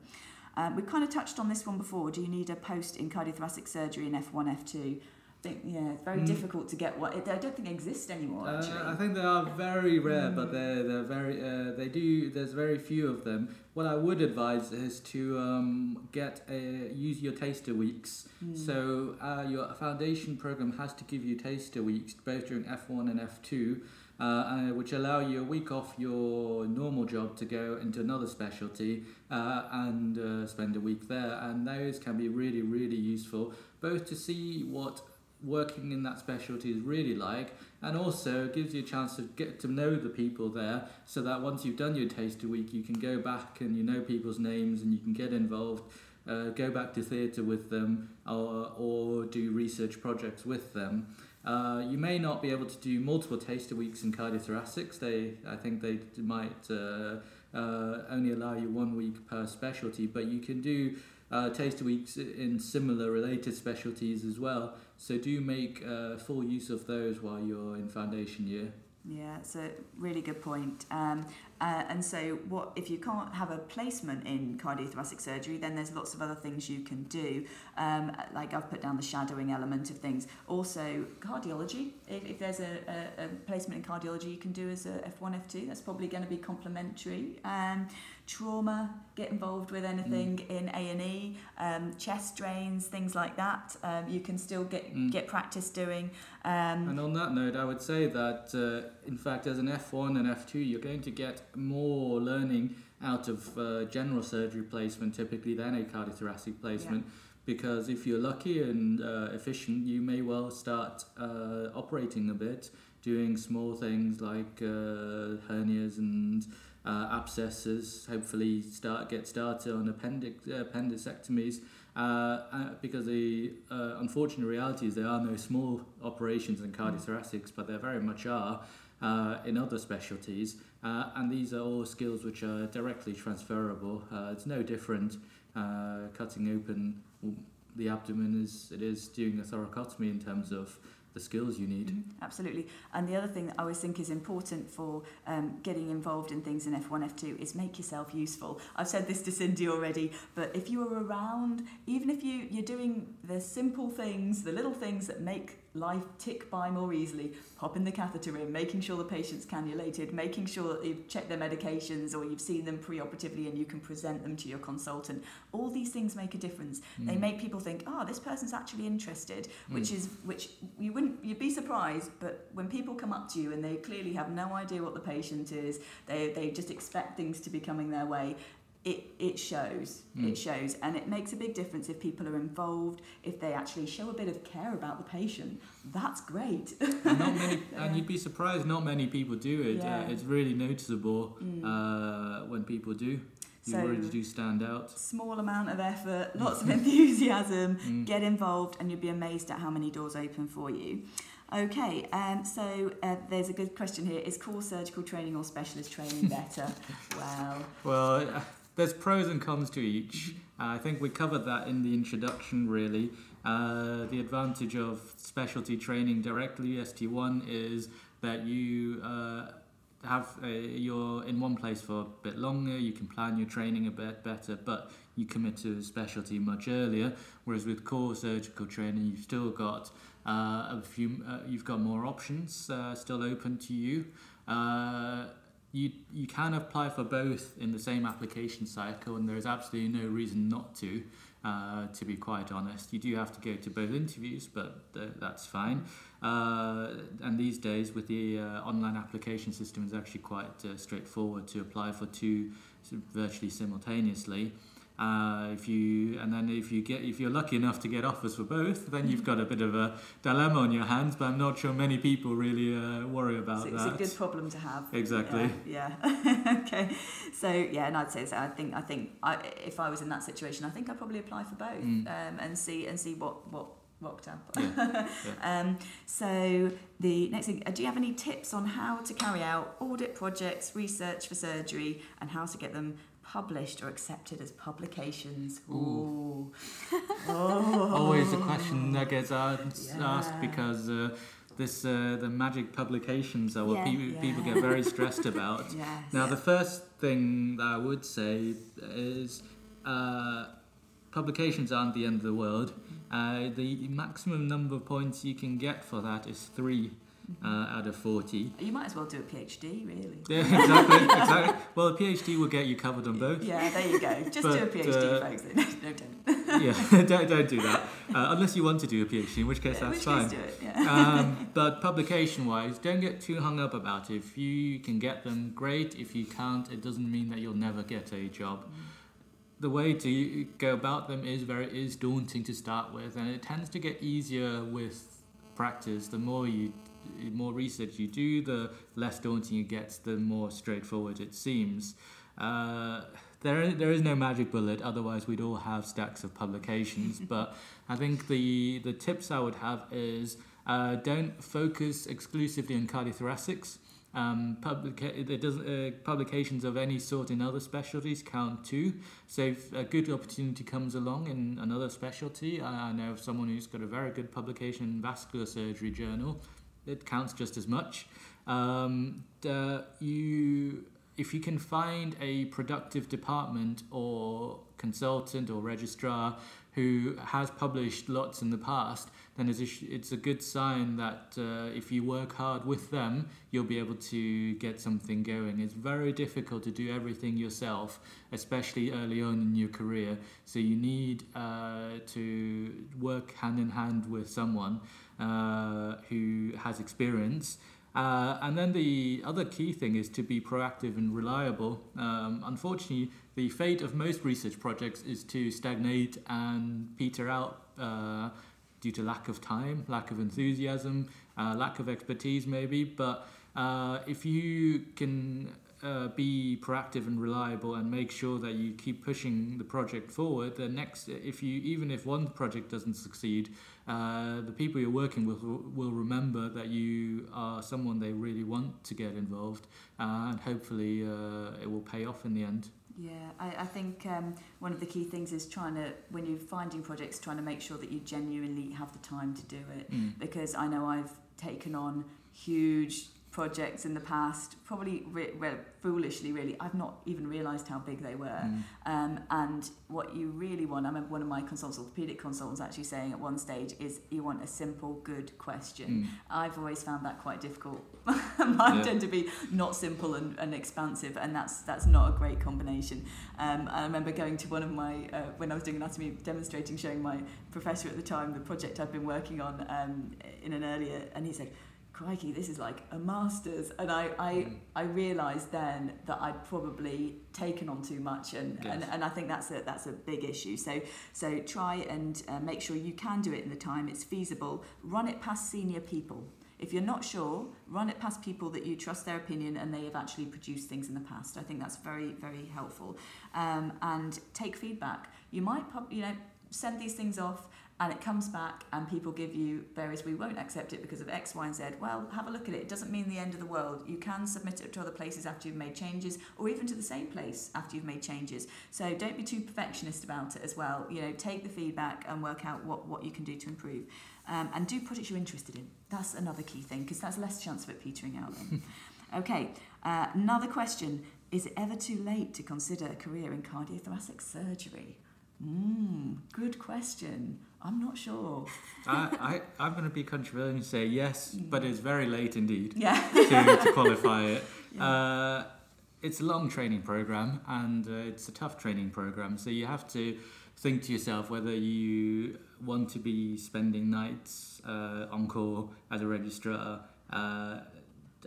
Um, we've kind of touched on this one before. Do you need a post in cardiothoracic surgery in F1, F2? I think, yeah, it's very Mm. difficult to get what I don't think they exist anymore, Uh. I think they are very rare, but they're, they're very uh, they do. There's very few of them. What I would advise is to um, get a, use your taster weeks. Mm. So uh, your foundation program has to give you taster weeks both during F1 and F2, uh, uh, which allow you a week off your normal job to go into another specialty uh, and uh, spend a week there. And those can be really, really useful, both to see what working in that specialty is really like and also gives you a chance to get to know the people there so that once you've done your taster week you can go back and you know people's names and you can get involved uh, go back to theatre with them or, or do research projects with them. Uh, you may not be able to do multiple taster weeks in cardiothoracics. They I think they might uh, uh, only allow you one week per specialty but you can do uh, taster weeks in similar related specialties as well so do you make uh, full use of those while you're in foundation year. Yeah, it's a really good point. Um, uh, and so, what if you can't have a placement in cardiothoracic surgery? Then there's lots of other things you can do. Um, like I've put down the shadowing element of things. Also, cardiology. If, if there's a, a, a placement in cardiology, you can do as a F1, F2. That's probably going to be complementary. Um, trauma, get involved with anything in A and E, um, chest drains, things like that. Um, you can still get Mm. get practice doing. Um, And on that note, I would say that uh, in fact, as an F1 and F2, you're going to get more learning out of uh, general surgery placement typically than a cardiothoracic placement. Because if you're lucky and uh, efficient, you may well start uh, operating a bit, doing small things like uh, hernias and uh, abscesses. Hopefully, start get started on appendix uh, appendicectomies. Uh, uh, because the uh, unfortunate reality is there are no small operations in cardiothoracics, but there very much are uh, in other specialties, and these are all skills which are directly transferable. It's no different cutting open the abdomen as it is doing a thoracotomy in terms of the skills you need. Mhm, Absolutely. And the other thing that I always think is important for um, getting involved in things in F1, F2 is make yourself useful. I've said this to Cindy already, but if you are around, even if you, you're doing the simple things, the little things that make life tick by more easily, popping the catheter in, making sure the patient's cannulated, making sure that you've checked their medications or you've seen them preoperatively and you can present them to your consultant. All these things make a difference. They Mm. make people think, oh, this person's actually interested, which Mm. is which you wouldn't you'd be surprised, but when people come up to you and they clearly have no idea what the patient is, they they just expect things to be coming their way. It, it shows, Mm. it shows, and it makes a big difference if people are involved, if they actually show a bit of care about the patient. That's great. and not many, and you'd be surprised not many people do it. Yeah. Uh, it's really noticeable Mm. uh, when people do. You So- really do stand out. Small amount of effort, lots of enthusiasm, Mm. get involved, and you'd be amazed at how many doors open for you. Okay, um, so uh, there's a good question here. Is core surgical training or specialist training better? well, Well, uh, there's pros and cons to each. Uh, I think we covered that in the introduction, really. Uh, the advantage of specialty training directly, ST1, is that you uh, have a, you're in one place for a bit longer, you can plan your training a bit better, but you commit to a specialty much earlier. Whereas with core surgical training, you've still got uh, a few, uh, you've got more options uh, still open to you. You you can apply for both in the same application cycle, and there is absolutely no reason not to. Uh, to be quite honest, you do have to go to both interviews, but th- that's fine. Uh, and these days, with the uh, online application system, it's actually quite uh, straightforward to apply for two s- virtually simultaneously. Uh, if you and then if you get if you're lucky enough to get offers for both, then you've got a bit of a dilemma on your hands. But I'm not sure many people really uh, worry about it's, it's a good problem to have. Exactly. Yeah. yeah. okay. So yeah, and I'd say so. I think I think I, if I was in that situation, I think I'd probably apply for both Mm. um, and see and see what what rocked up. Yeah, um, so the next thing, uh, do you have any tips on how to carry out audit projects, research for surgery, and how to get them published or accepted as publications? Ooh. Oh. Always a question that gets asked, Yeah. asked because uh, this uh, the magic publications are what Yeah. people, people get very stressed about. Yes. Now, the first thing that I would say is uh, publications aren't the end of the world. Uh, the maximum number of points you can get for that is three uh, out of 40. you might as well do a PhD, really. Yeah, exactly, exactly. Well, a PhD will get you covered on both. Yeah, there you go. Just do a PhD, uh, folks. No, don't. Yeah, don't, don't do that. Uh, unless you want to do a PhD, in which case that's which fine. case do it, yeah. um, but publication wise, don't get too hung up about it. If you can get them, great. If you can't, it doesn't mean that you'll never get a job. The way to go about them is very is daunting to start with, and it tends to get easier with practice. The more you, more research you do, the less daunting it gets. The more straightforward it seems. Uh, there, there is no magic bullet. Otherwise, we'd all have stacks of publications. but I think the the tips I would have is uh, don't focus exclusively on cardiothoracics. Um, publica- it doesn't, uh, publications of any sort in other specialties count too. So if a good opportunity comes along in another specialty, I, I know of someone who's got a very good publication in vascular surgery journal. It counts just as much. Um, the, you, if you can find a productive department or consultant or registrar who has published lots in the past, then it's a, it's a good sign that uh, if you work hard with them, you'll be able to get something going. It's very difficult to do everything yourself, especially early on in your career. So you need uh, to work hand in hand with someone uh, who has experience. Uh, and then the other key thing is to be proactive and reliable. Um, unfortunately, the fate of most research projects is to stagnate and peter out uh, due to lack of time, lack of enthusiasm, uh, lack of expertise, maybe. But uh, if you can uh, be proactive and reliable and make sure that you keep pushing the project forward, the next, if you even if one project doesn't succeed, uh, the people you're working with will, remember that you are someone they really want to get involved, uh, and hopefully uh, it will pay off in the end. Yeah, I, I think um, one of the key things is trying to, when you're finding projects, trying to make sure that you genuinely have the time to do it. Mm. Because I know I've taken on huge projects in the past, probably re- foolishly, really. I've not even realised how big they were. Mm. Um, and what you really want, I remember one of my consultants, orthopedic consultants, actually saying at one stage, is you want a simple, good question. Mm. I've always found that quite difficult. Mine Yeah. tend to be not simple and, and expansive, and that's that's not a great combination. Um, I remember going to one of my uh, when I was doing anatomy demonstrating, showing my professor at the time the project I'd been working on um, in an earlier, and he said. Crikey, this is like a master's, and I, I, Mm. I realised then that I'd probably taken on too much, and, and, Yes. and I think that's a that's a big issue. So so try and uh, make sure you can do it in the time it's feasible. Run it past senior people. If you're not sure, run it past people that you trust their opinion and they have actually produced things in the past. I think that's very, very helpful. Um, and take feedback. You might, you know, send these things off and it comes back and people give you various we won't accept it because of x y and z. Well have a look at it. It doesn't mean the end of the world. You can submit it to other places after you've made changes or even to the same place after you've made changes. So don't be too perfectionist about it as well. You know take the feedback and work out what, what you can do to improve. Um, and do projects you're interested in. That's another key thing because that's less chance of it petering out then. Okay uh, another question. Is it ever too late to consider a career in cardiothoracic surgery? Mm, good question. I'm not sure. I, I, I'm going to be controversial and say yes, but it's very late indeed Yeah. to, to qualify it. Yeah. Uh, it's a long training program and uh, it's a tough training program, so you have to think to yourself whether you want to be spending nights uh, on call as a registrar, uh,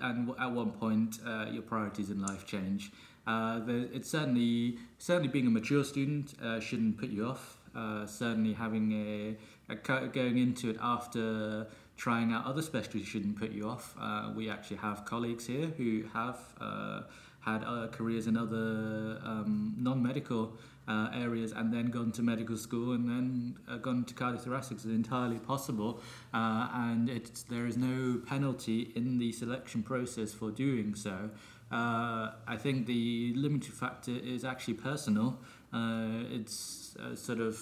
and w- at one point uh, your priorities in life change. Uh, the, it's certainly certainly being a mature student uh, shouldn't put you off. Uh, certainly having a, a going into it after trying out other specialties shouldn't put you off. Uh, we actually have colleagues here who have uh, had uh, careers in other um, non-medical uh, areas and then gone to medical school and then uh, gone to cardiothoracics is entirely possible and it's, there is no penalty in the selection process for doing so. I think the limiting factor is actually personal. It's uh, sort of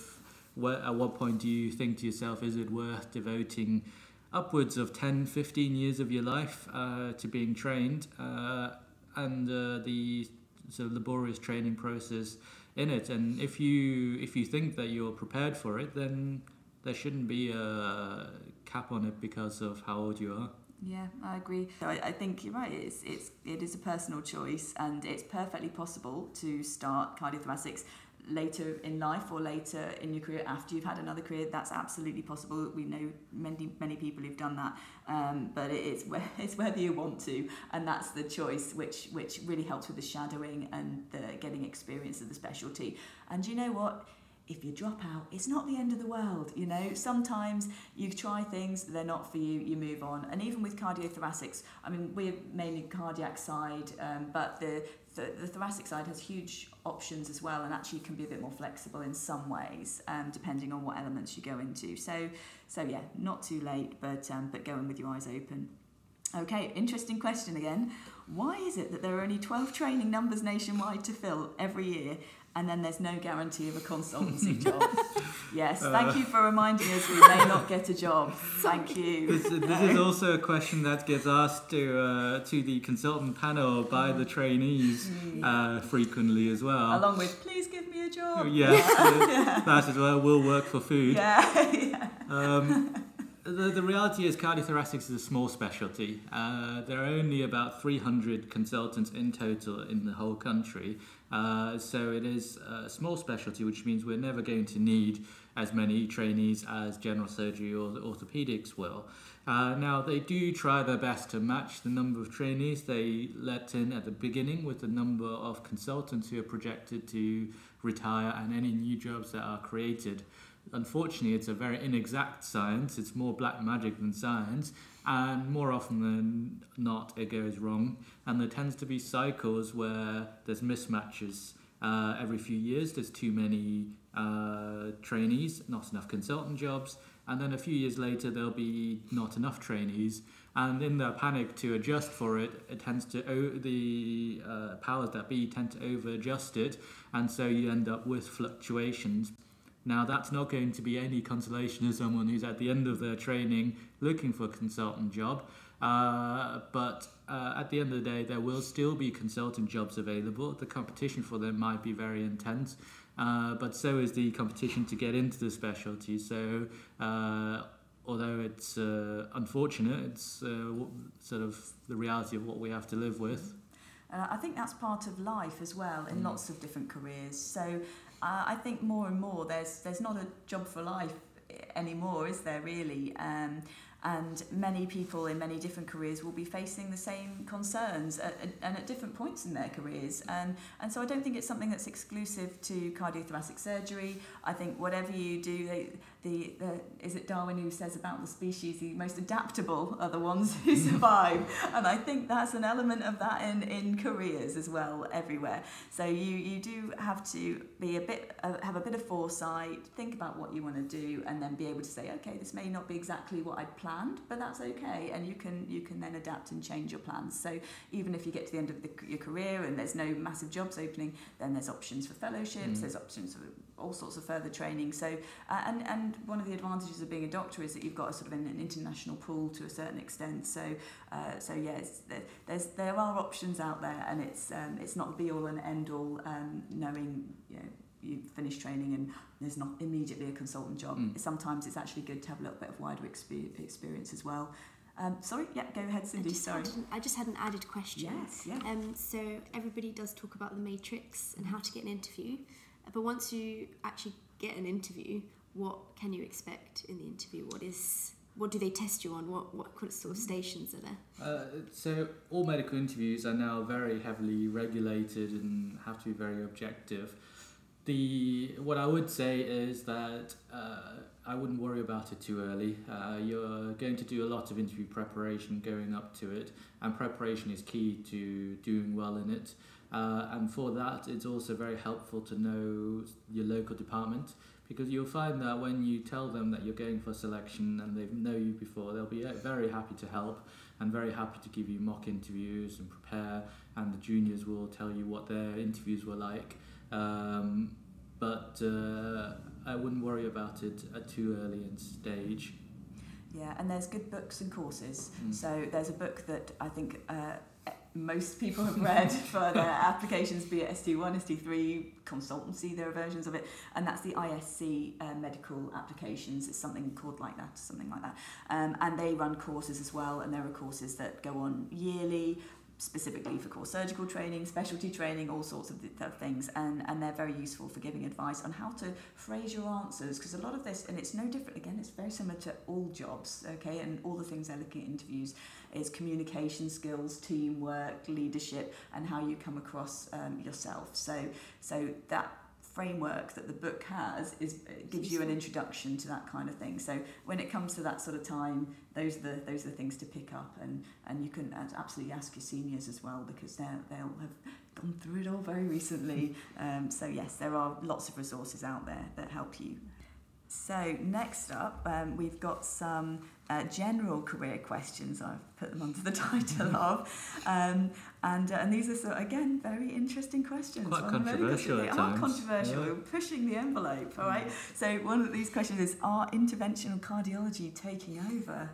where, at what point do you think to yourself, is it worth devoting upwards of 10, 15 years of your life uh, to being trained uh, and uh, the sort of laborious training process in it? And if you if you think that you're prepared for it, then there shouldn't be a cap on it because of how old you are. Yeah, I agree. So I, I think you're right. It's it's it is a personal choice, and it's perfectly possible to start cardiothoracics later in life or later in your career after you've had another career. That's absolutely possible. We know many many people who've done that, um, but it's whe- it's whether you want to, and that's the choice, which which really helps with the shadowing and the getting experience of the specialty. And you know what? If you drop out, it's not the end of the world. You know, sometimes you try things, they're not for you, you move on. And even with cardiothoracics, I mean, we're mainly cardiac side, um, but the, the, the thoracic side has huge options as well and actually can be a bit more flexible in some ways, um, depending on what elements you go into. So, so yeah, not too late, but, um, but going with your eyes open. Okay, interesting question again. Why is it that there are only 12 training numbers nationwide to fill every year and then there's no guarantee of a consultancy job? Yes, thank you for reminding us we may not get a job. Thank you. This, this is also a question that gets asked to uh, to the consultant panel by the trainees uh, frequently as well. Along with, please give me a job. Yes, that as well We'll work for food. Yeah, yeah. Um, the, the reality is cardiothoracics is a small specialty. Uh, there are only about 300 consultants in total in the whole country. Uh, so it is a small specialty, which means we're never going to need as many trainees as general surgery or orthopedics will. Uh, now, they do try their best to match the number of trainees they let in at the beginning with the number of consultants who are projected to retire and any new jobs that are created. Unfortunately, it's a very inexact science. It's more black magic than science, and more often than not, it goes wrong. And there tends to be cycles where there's mismatches. Uh, every few years, there's too many uh, trainees, not enough consultant jobs, and then a few years later, there'll be not enough trainees. And in their panic to adjust for it, it tends to o- the uh, powers that be tend to over adjust it, and so you end up with fluctuations. Now, that's not going to be any consolation to someone who's at the end of their training looking for a consultant job. Uh, but uh, at the end of the day, there will still be consultant jobs available. The competition for them might be very intense, uh, but so is the competition to get into the specialty. So, uh, although it's uh, unfortunate, it's uh, sort of the reality of what we have to live with. And I think that's part of life as well in Mm. lots of different careers. So uh, I think more and more there's there's not a job for life anymore, is there really? Um, and many people in many different careers will be facing the same concerns at, at, and at different points in their careers. And, and so I don't think it's something that's exclusive to cardiothoracic surgery. I think whatever you do, they, the, the is it Darwin who says about the species the most adaptable are the ones who survive, and I think that's an element of that in in careers as well everywhere. So you you do have to be a bit uh, have a bit of foresight, think about what you want to do, and then be able to say, okay, this may not be exactly what I'd planned, but that's okay, and you can you can then adapt and change your plans. So even if you get to the end of the, your career and there's no massive jobs opening, then there's options for fellowships, Mm. there's options for all sorts of further training. So, uh, and, and one of the advantages of being a doctor is that you've got a sort of an, an international pool to a certain extent. So, uh, so yes, there, there's there are options out there, and it's um, it's not the be all and end all. Um, knowing you know you finish training and there's not immediately a consultant job. Mm. Sometimes it's actually good to have a little bit of wider expe- experience as well. Um, sorry, yeah, go ahead, I Cindy. just, Sorry. had an, I just had an added question. Yes, yeah. Um, so everybody does talk about the matrix and how to get an interview, but once you actually get an interview, what can you expect in the interview? What is what do they test you on? What what sort of stations are there? Uh, so all medical interviews are now very heavily regulated and have to be very objective. The what I would say is that uh, I wouldn't worry about it too early. Uh, you're going to do a lot of interview preparation going up to it, and preparation is key to doing well in it. Uh, and for that, it's also very helpful to know your local department because you'll find that when you tell them that you're going for selection and they know you before, they'll be uh, very happy to help and very happy to give you mock interviews and prepare. And the juniors will tell you what their interviews were like. Um, but uh, I wouldn't worry about it at too early in stage. Yeah, and there's good books and courses. Mm. So there's a book that I think uh, most people have read for their applications, be it ST1, ST3, consultancy, there are versions of it, and that's the ISC uh, medical applications. It's something called like that, something like that. Um, and they run courses as well, and there are courses that go on yearly specifically for core surgical training, specialty training, all sorts of, th- of things, and, and they're very useful for giving advice on how to phrase your answers because a lot of this, and it's no different again, it's very similar to all jobs, okay, and all the things they're looking at interviews is communication skills, teamwork, leadership, and how you come across um, yourself. So, so that framework that the book has is gives you an introduction to that kind of thing. So when it comes to that sort of time, those are the those are the things to pick up, and and you can uh, absolutely ask your seniors as well because they they'll have gone through it all very recently. Um, so yes, there are lots of resources out there that help you. So next up, um, we've got some uh, general career questions. I've put them under the title of, um, and uh, and these are so again very interesting questions. Quite on the controversial field. at They are controversial. Yeah. We're pushing the envelope. All right. So one of these questions is: Are interventional cardiology taking over?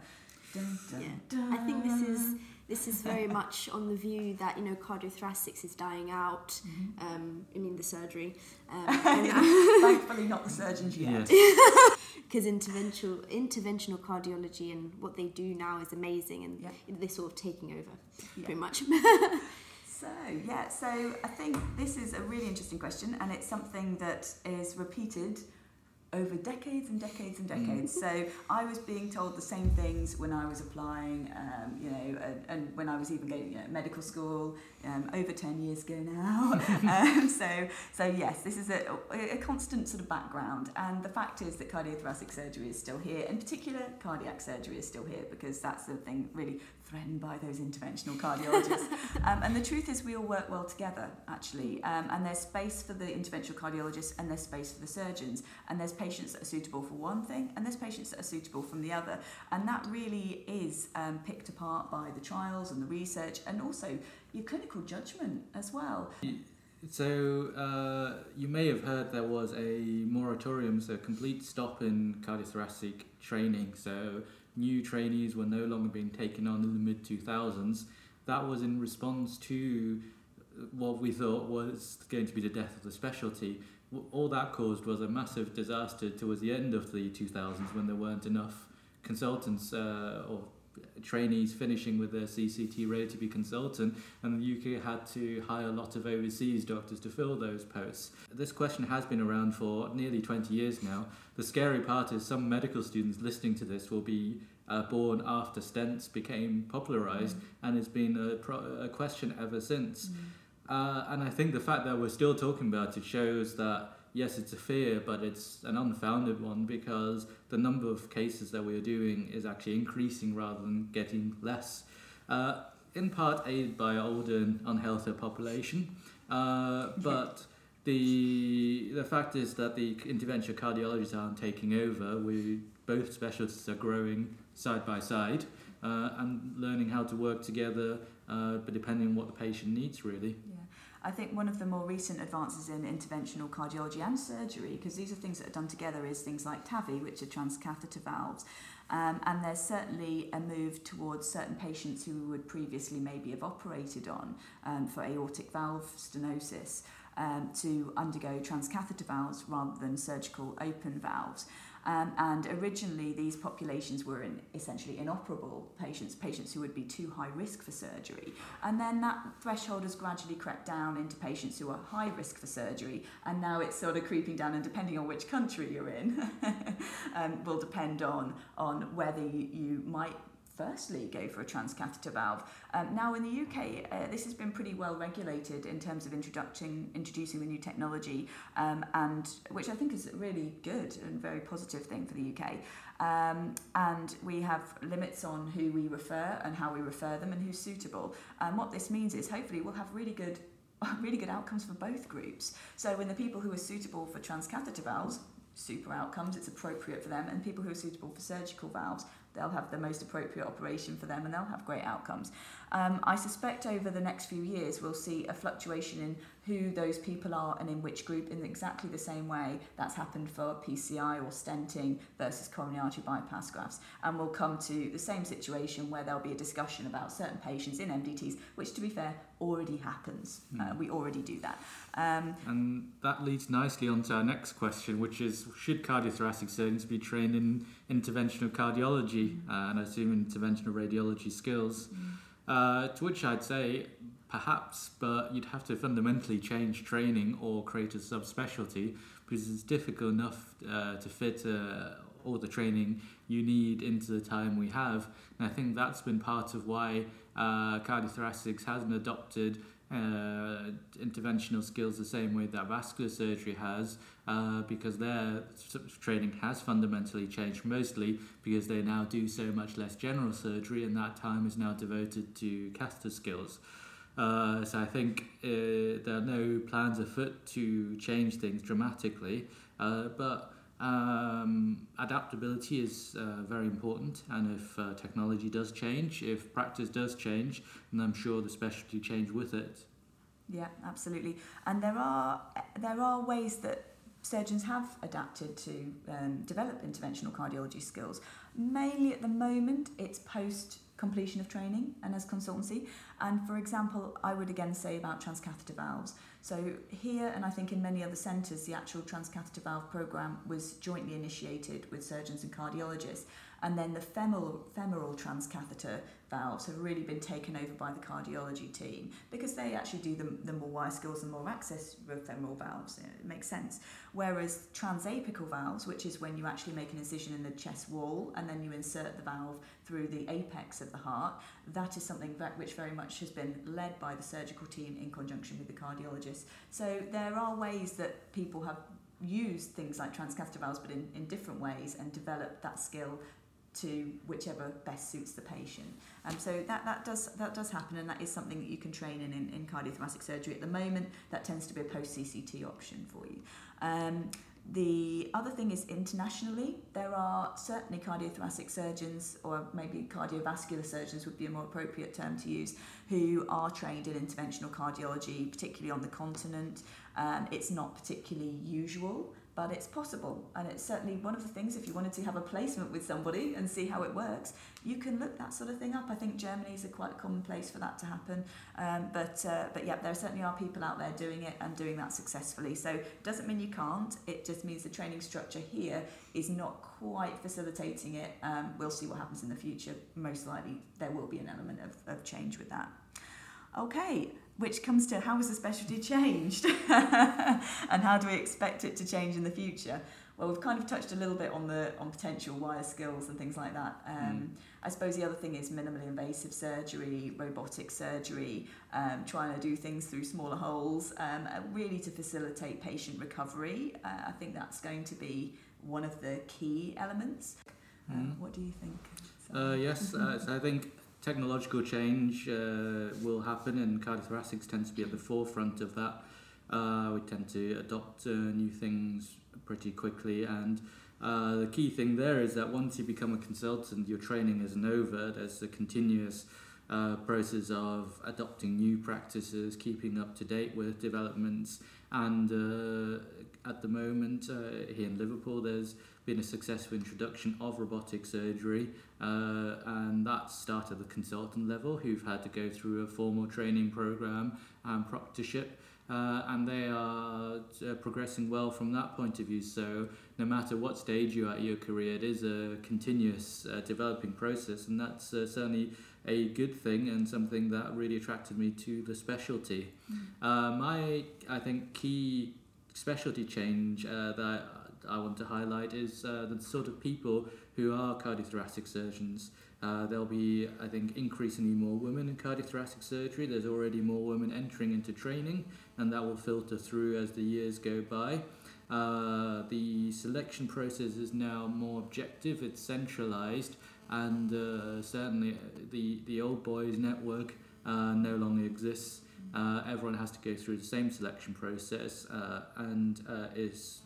Dun, dun, Yeah. dun. I think this is this is very much on the view that you know cardiothoracics is dying out. Mhm. Um, I mean the surgery, Thankfully, not the surgeons yet. Yes. because interventional interventional cardiology and what they do now is amazing, and Yeah. they're sort of taking over Yeah. pretty much. So, yeah, so I think this is a really interesting question, and it's something that is repeated over decades and decades and Mm. decades. So, I was being told the same things when I was applying, um, you know, and, and when I was even going, you know, medical school, um, over 10 years ago now. um, so, so, yes, this is a, a constant sort of background, and the fact is that cardiothoracic surgery is still here, in particular, cardiac surgery is still here because that's the thing really threatened by those interventional cardiologists. um, and the truth is, we all work well together, actually. Um, and there's space for the interventional cardiologists, and there's space for the surgeons. And there's patients that are suitable for one thing, and there's patients that are suitable from the other. And that really is um, picked apart by the trials and the research, and also your clinical judgment as well. So uh, you may have heard there was a moratorium, so a complete stop in cardiothoracic training. So new trainees were no longer being taken on in the mid 2000s. That was in response to what we thought was going to be the death of the specialty. All that caused was a massive disaster towards the end of the 2000s when there weren't enough consultants uh, or trainees finishing with their CCT ready to be consultant and the UK had to hire a lot of overseas doctors to fill those posts. This question has been around for nearly 20 years now. The scary part is some medical students listening to this will be uh, born after stents became popularized and it's been a, pro- a question ever since. Uh, and I think the fact that we're still talking about it shows that yes, it's a fear, but it's an unfounded one because the number of cases that we're doing is actually increasing rather than getting less. Uh, in part aided by older and unhealthy population, uh, but the the fact is that the interventional cardiologists aren't taking over. We both specialists are growing side by side uh, and learning how to work together, uh, but depending on what the patient needs, really. Yeah. I think one of the more recent advances in interventional cardiology and surgery, because these are things that are done together, is things like TAVI, which are transcatheter valves. Um, and there's certainly a move towards certain patients who would previously maybe have operated on um, for aortic valve stenosis um, to undergo transcatheter valves rather than surgical open valves. Um, and originally, these populations were in essentially inoperable patients, patients who would be too high risk for surgery. And then that threshold has gradually crept down into patients who are high risk for surgery. And now it's sort of creeping down, and depending on which country you're in, um, will depend on, on whether you, you might firstly go for a transcatheter valve. Um, now in the UK, uh, this has been pretty well regulated in terms of introducing introducing the new technology, um, and which I think is a really good and very positive thing for the UK. Um, and we have limits on who we refer and how we refer them and who's suitable. And what this means is hopefully we'll have really good really good outcomes for both groups. So when the people who are suitable for transcatheter valves, super outcomes, it's appropriate for them, and people who are suitable for surgical valves, they'll have the most appropriate operation for them and they'll have great outcomes. Um, I suspect over the next few years we'll see a fluctuation in who those people are and in which group in exactly the same way that's happened for PCI or stenting versus coronary artery bypass grafts. And we'll come to the same situation where there'll be a discussion about certain patients in MDTs, which to be fair already happens. Mm. Uh, we already do that. Um, and that leads nicely on to our next question, which is should cardiothoracic surgeons be trained in interventional cardiology uh, and I assume interventional radiology skills? Mm. Uh, to which I'd say perhaps, but you'd have to fundamentally change training or create a subspecialty because it's difficult enough uh, to fit uh, all the training you need into the time we have. And I think that's been part of why uh, cardiothoracics hasn't adopted uh, interventional skills the same way that vascular surgery has, uh, because their training has fundamentally changed, mostly because they now do so much less general surgery, and that time is now devoted to catheter skills. Uh, so I think uh, there are no plans afoot to change things dramatically, uh, but um, adaptability is uh, very important, and if uh, technology does change, if practice does change, then I'm sure the specialty change with it. Yeah, absolutely. And there are there are ways that surgeons have adapted to um, develop interventional cardiology skills. Mainly at the moment, it's post completion of training and as consultancy. And for example, I would again say about transcatheter valves. So here, and I think in many other centres, the actual transcatheter valve programme was jointly initiated with surgeons and cardiologists. And then the femoral, femoral transcatheter valves have really been taken over by the cardiology team because they actually do the, the more wire skills and more access with femoral valves. It makes sense. Whereas transapical valves, which is when you actually make an incision in the chest wall and then you insert the valve through the apex of the heart, that is something that, which very much has been led by the surgical team in conjunction with the cardiologist. So there are ways that people have used things like transcatheter valves but in, in different ways and developed that skill to whichever best suits the patient. Um, so that, that does that does happen and that is something that you can train in, in, in cardiothoracic surgery at the moment. That tends to be a post-CCT option for you. Um, the other thing is internationally, there are certainly cardiothoracic surgeons, or maybe cardiovascular surgeons would be a more appropriate term to use, who are trained in interventional cardiology, particularly on the continent. Um, it's not particularly usual but it's possible. And it's certainly one of the things, if you wanted to have a placement with somebody and see how it works, you can look that sort of thing up. I think Germany is a quite common place for that to happen. Um, but, uh, but yeah, there certainly are people out there doing it and doing that successfully. So it doesn't mean you can't, it just means the training structure here is not quite facilitating it. Um, we'll see what happens in the future. Most likely there will be an element of, of change with that. Okay, which comes to how has the specialty changed? and how do we expect it to change in the future? Well, we've kind of touched a little bit on the on potential wire skills and things like that. Um, I suppose the other thing is minimally invasive surgery, robotic surgery, um, trying to do things through smaller holes, um, uh, really to facilitate patient recovery. Uh, I think that's going to be one of the key elements. Um, Mm. What do you think? Uh, yes, uh, so I think technological change uh, will happen, and cardiothoracics tends to be at the forefront of that. Uh, we tend to adopt uh, new things pretty quickly, and uh, the key thing there is that once you become a consultant, your training isn't over. There's a continuous uh, process of adopting new practices, keeping up to date with developments, and uh, at the moment uh, here in Liverpool, there's been a successful introduction of robotic surgery, uh, and that started at the consultant level, who've had to go through a formal training program and proctorship. Uh, and they are uh, progressing well from that point of view. So, no matter what stage you're at in your career, it is a continuous uh, developing process, and that's uh, certainly a good thing and something that really attracted me to the specialty. Uh, my, I think, key specialty change uh, that I want to highlight is the sort of people who are cardiothoracic surgeons. Uh, there'll be, I think, increasingly more women in cardiothoracic surgery. There's already more women entering into training, and that will filter through as the years go by. Uh, the selection process is now more objective, it's centralized, and uh, certainly the, the old boys network uh, no longer exists. Uh, everyone has to go through the same selection process, uh, and uh, is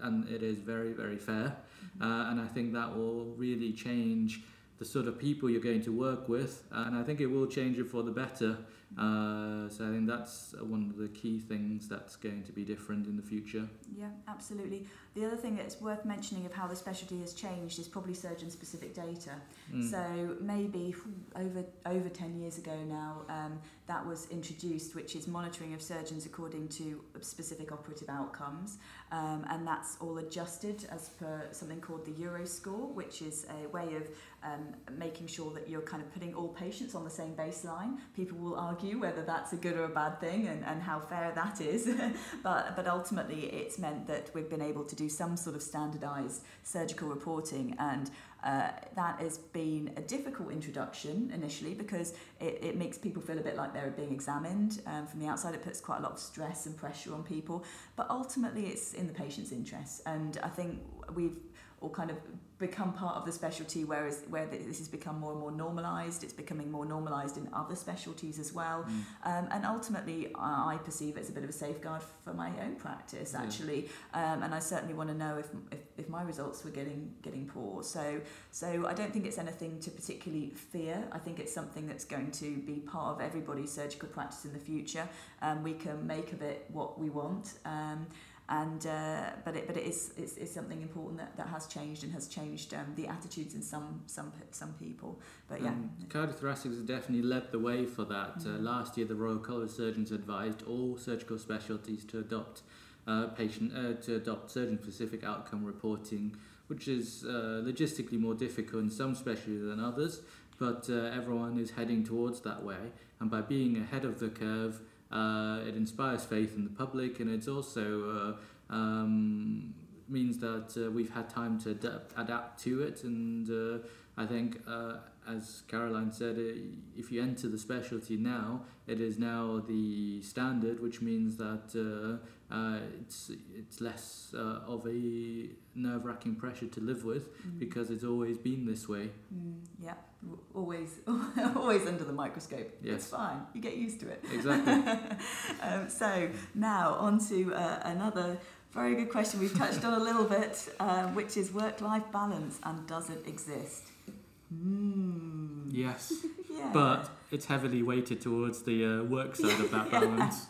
and it is very very fair. Uh, and I think that will really change the sort of people you're going to work with, and I think it will change it for the better. Uh, so I think that's one of the key things that's going to be different in the future. Yeah, absolutely. The other thing that's worth mentioning of how the specialty has changed is probably surgeon-specific data. Mm. So maybe over over ten years ago now, um, that was introduced, which is monitoring of surgeons according to specific operative outcomes, um, and that's all adjusted as per something called the EuroSCORE, which is a way of um, making sure that you're kind of putting all patients on the same baseline. People will argue whether that's a good or a bad thing and, and how fair that is, but but ultimately it's meant that we've been able to do some sort of standardised surgical reporting and uh, that has been a difficult introduction initially because it, it makes people feel a bit like they're being examined um, from the outside. It puts quite a lot of stress and pressure on people, but ultimately it's in the patient's interest. And I think we've all kind of become part of the specialty, whereas where this has become more and more normalised. It's becoming more normalised in other specialties as well. Mm. Um, and ultimately, I perceive it as a bit of a safeguard for my own practice, Yeah. actually. Um, and I certainly want to know if, if, if my results were getting getting poor. So so I don't think it's anything to particularly fear. I think it's something that's going to be part of everybody's surgical practice in the future. Um, we can make of it what we want. Um, and uh, but it but it is it's, it's something important that, that has changed and has changed um, the attitudes in some some some people. But yeah, Um, cardiothoracics has definitely led the way for that. Uh, Mm. last year, the Royal College of Surgeons advised all surgical specialties to adopt uh, patient uh, to adopt surgeon-specific outcome reporting, which is uh, logistically more difficult in some specialties than others. But uh, everyone is heading towards that way, and by being ahead of the curve, uh, it inspires faith in the public, and it's also uh, um, means that uh, we've had time to adapt, adapt to it, and uh, I think, uh, as Caroline said, if you enter the specialty now, it is now the standard, which means that uh, uh, it's it's less uh, of a nerve-wracking pressure to live with Mm. because it's always been this way. Mm, yeah, always always under the microscope. Yes. It's fine. You get used to it. Exactly. um, so now on to uh, another very good question we've touched on a little bit, uh, which is work-life balance and does it exist? Mm. Yes, Yeah. but it's heavily weighted towards the uh, work side of that balance.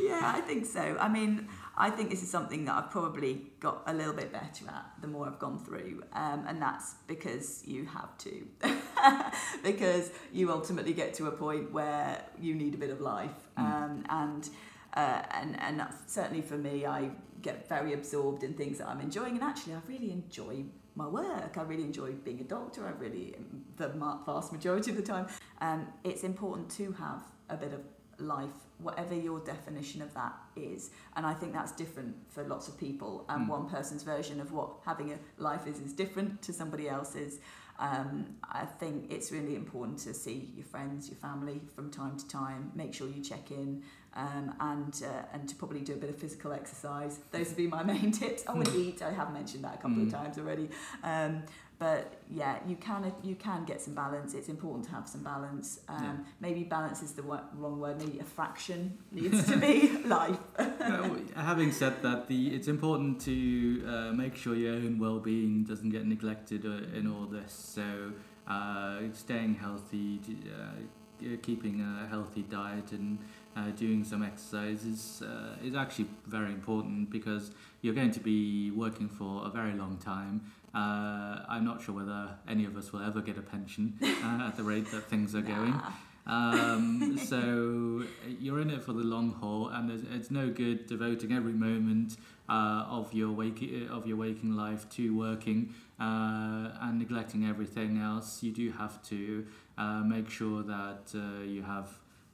yeah, I think so. I mean, I think this is something that I've probably got a little bit better at the more I've gone through, um, and that's because you have to, because you ultimately get to a point where you need a bit of life, Mm. um, and uh, and and that's certainly for me, I get very absorbed in things that I'm enjoying, and actually, I really enjoy my work. I really enjoy being a doctor. I really, the vast majority of the time, um, it's important to have a bit of life whatever your definition of that is. And I think that's different for lots of people. And Mm. one person's version of what having a life is is different to somebody else's. Um, I think it's really important to see your friends, your family from time to time. Make sure you check in um, and uh, and to probably do a bit of physical exercise. Those would be my main tips. Oh, and eat. I have mentioned that a couple of Mm. times already. Um, but yeah, you can you can get some balance. It's important to have some balance. Um, Yeah. Maybe balance is the wrong word. Maybe a fraction needs to be life. Well, having said that, the it's important to uh, make sure your own well-being doesn't get neglected uh, in all this. So, uh, staying healthy, uh, keeping a healthy diet, and uh, doing some exercise is uh, is actually very important because you're going to be working for a very long time. Uh, I'm not sure whether any of us will ever get a pension uh, at the rate that things are going. Um, so you're in it for the long haul, and there's, it's no good devoting every moment uh, of your waking of your waking life to working uh, and neglecting everything else. You do have to uh, make sure that uh, you have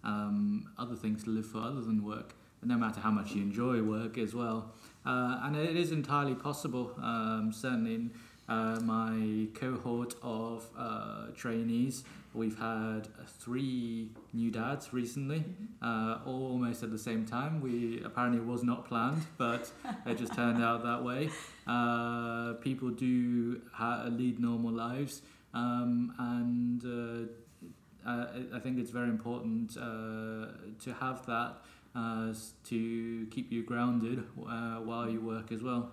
um, other things to live for other than work, no matter how much you enjoy work as well. Uh, and it is entirely possible. Um, certainly, in uh, my cohort of uh, trainees, we've had uh, three new dads recently, uh, all almost at the same time. We apparently it was not planned, but it just turned out that way. Uh, people do ha- lead normal lives, um, and uh, uh, I- I think it's very important uh, to have that uh, to keep you grounded uh, while you work as well.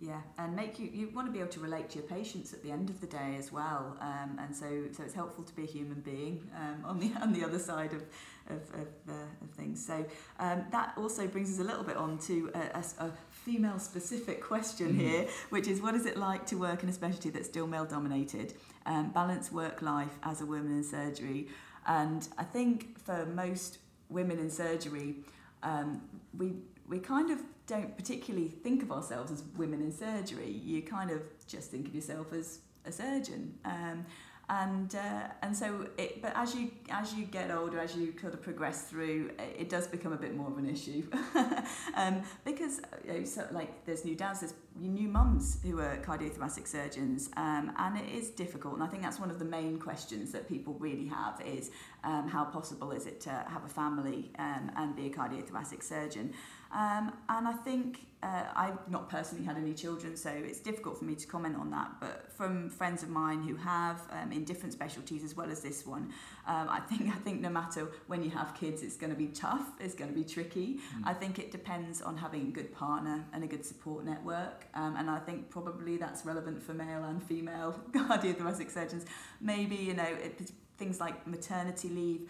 Yeah, and make you you want to be able to relate to your patients at the end of the day as well, um, and so so it's helpful to be a human being um, on the on the other side of of, of, uh, of things. So um, that also brings us a little bit on to a female specific question Mhm. here, which is what is it like to work in a specialty that's still male dominated, um, balance work life as a woman in surgery, and I think for most women in surgery, um, we we kind of don't particularly think of ourselves as women in surgery. You kind of just think of yourself as a surgeon. Um, and uh, and so it, but as you as you get older, as you kind of progress through, it, does become a bit more of an issue, um, because you know, so, like there's new dads, there's new mums who are cardiothoracic surgeons, um, and it is difficult. And I think that's one of the main questions that people really have is um, how possible is it to have a family um, and be a cardiothoracic surgeon. Um, and I think uh, I've not personally had any children, so it's difficult for me to comment on that. But from friends of mine who have um, in different specialties as well as this one, um, I think I think no matter when you have kids, it's going to be tough. It's going to be tricky. I think it depends on having a good partner and a good support network. Um, and I think probably that's relevant for male and female cardiothoracic surgeons. Maybe you know it, things like maternity leave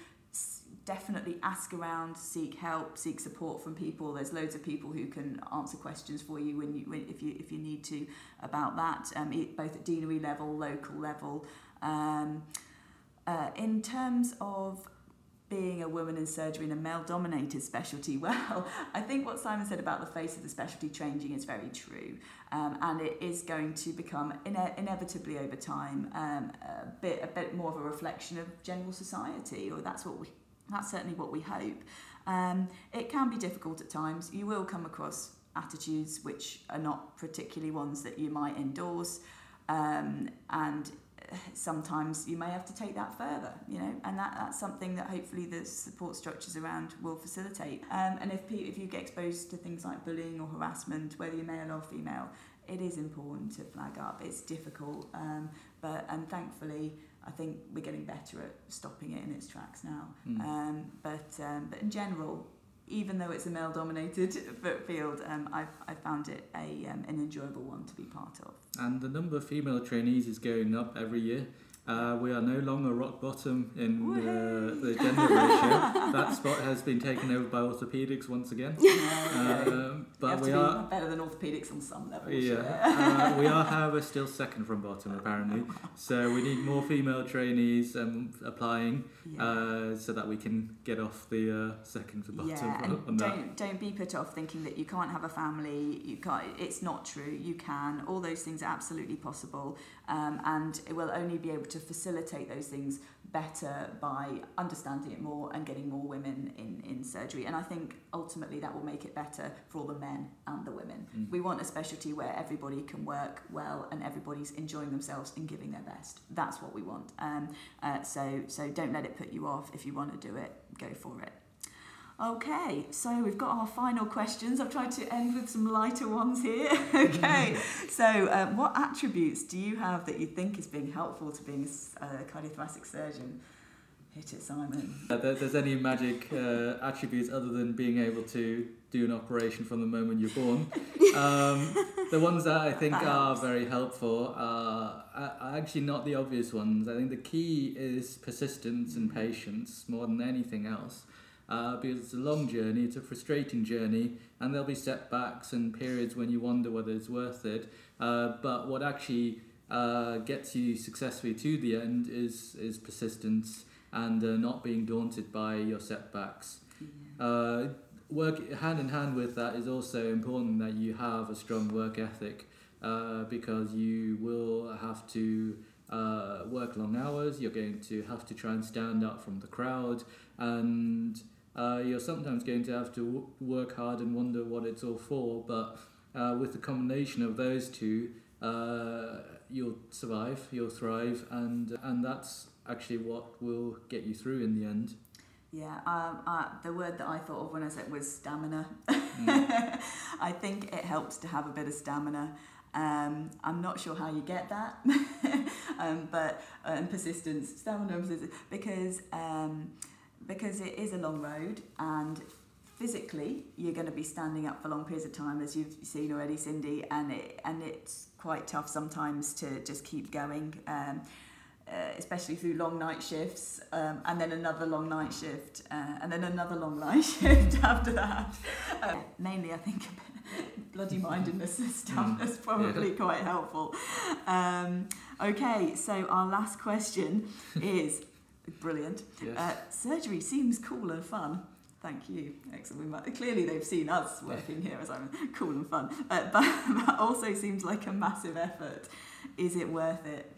definitely ask around, seek help, seek support from people. There's loads of people who can answer questions for you when you when, if you if you need to about that, um, e- both at deanery level, local level. Um, uh, in terms of being a woman in surgery in a male-dominated specialty, well, I think what Simon said about the face of the specialty changing is very true, um, and it is going to become ine- inevitably over time um, a bit a bit more of a reflection of general society, or that's what we that's certainly what we hope. Um, it can be difficult at times. You will come across attitudes which are not particularly ones that you might endorse, um, and sometimes you may have to take that further, you know, and that, that's something that hopefully the support structures around will facilitate. Um, and if, if you get exposed to things like bullying or harassment, whether you're male or female, it is important to flag up. It's difficult, um, but and thankfully, I think we're getting better at stopping it in its tracks now. Mm. Um, but um, but in general, even though it's a male-dominated field, um, I've I found it a um, an enjoyable one to be part of. And the number of female trainees is going up every year. Uh, we are no longer rock bottom in uh, the gender ratio. that spot has been taken over by orthopedics once again. Um, but have we to are, be better than orthopedics on some level. yeah, uh, we are, however, still second from bottom apparently. So we need more female trainees um, applying Yeah. uh, so that we can get off the uh, second to bottom yeah, on that. don't don't be put off thinking that you can't have a family. You can't. It's not true. You can. All those things are absolutely possible, um, and it will only be able to facilitate those things better by understanding it more and getting more women in, in surgery. And I think ultimately that will make it better for all the men and the women. Mm. We want a specialty where everybody can work well and everybody's enjoying themselves and giving their best. That's what we want. Um, uh, so, so don't let it put you off. If you want to do it, go for it. Okay, so we've got our final questions. I've tried to end with some lighter ones here. okay, so um, what attributes do you have that you think is being helpful to being a s- a cardiothoracic surgeon? Hit it, Simon. Uh, there- there's any magic uh, attributes other than being able to do an operation from the moment you're born. Um, the ones that I think That are very helpful are, are actually not the obvious ones. I think the key is persistence and patience more than anything else. Uh, because it's a long journey, it's a frustrating journey, and there'll be setbacks and periods when you wonder whether it's worth it. Uh, but what actually uh, gets you successfully to the end is is persistence and uh, not being daunted by your setbacks. Uh, work hand in hand with that is also important that you have a strong work ethic uh, because you will have to uh, work long hours. You're going to have to try and stand out from the crowd, and uh, you're sometimes going to have to w- work hard and wonder what it's all for. But uh, with the combination of those two, uh, you'll survive, you'll thrive, and and that's actually what will get you through in the end. Yeah, um, uh, the word that I thought of when I said was stamina. Mm. I think it helps to have a bit of stamina. Um, I'm not sure how you get that, um, but and persistence, stamina, persistence, because um, because it is a long road and physically you're going to be standing up for long periods of time, as you've seen already, Cindy, and it and it's quite tough sometimes to just keep going. Um, uh, especially through long night shifts, um, and then another long night shift, uh, and then another long night shift after that. Um, mainly, I think bloody mindedness and stuff is probably quite helpful. Um, okay, so our last question is brilliant. Yes. Uh, surgery seems cool and fun. Thank you. Excellent. Might- Clearly, they've seen us working here as I'm cool and fun, uh, but, but also seems like a massive effort. Is it worth it?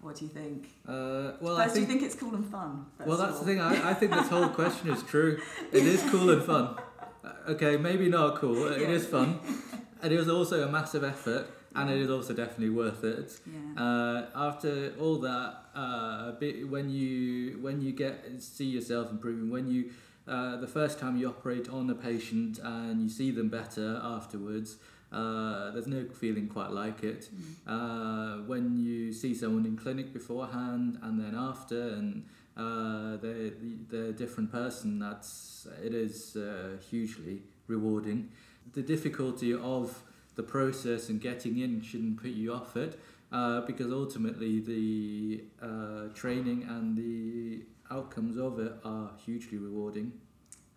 What do you think? Uh, well, I First, do you think. think it's cool and fun? first Well, that's the thing. I, I think this whole question is true. It is cool and fun. Uh, Okay, maybe not cool. It Yeah. is fun, and it was also a massive effort, and it is also definitely worth it. Yeah. Uh, after all that, uh, when you when you get see yourself improving, when you uh, the first time you operate on a patient and you see them better afterwards, uh, there's no feeling quite like it. Mm. Uh, when you see someone in clinic beforehand and then after, and uh, they're, they're a different person, that's it is uh, hugely rewarding. The difficulty of the process and getting in shouldn't put you off it uh, because ultimately the uh, training and the outcomes of it are hugely rewarding.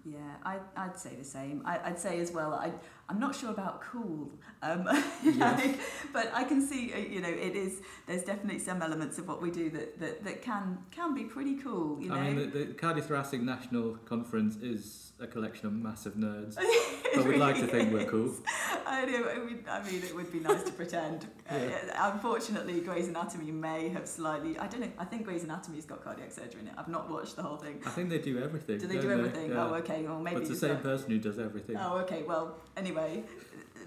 Yeah, I, I'd say the same. I, I'd say as well, I, I'm not sure about cool, um, Yes. like, but I can see, uh, you know, it is, there's definitely some elements of what we do that, that, that can, can be pretty cool, you know. I mean, the, the Cardiothoracic National Conference is a collection of massive nerds, but we'd like to really think we're cool. I know. I mean, I mean, it would be nice to pretend. Uh, unfortunately, Grey's Anatomy may have slightly. I don't know. I think Grey's Anatomy's got cardiac surgery in it. I've not watched the whole thing. I think they do everything. Do they do everything? Yeah. Oh, okay. Well, maybe but it's the same not- person who does everything. Oh, okay. Well, anyway,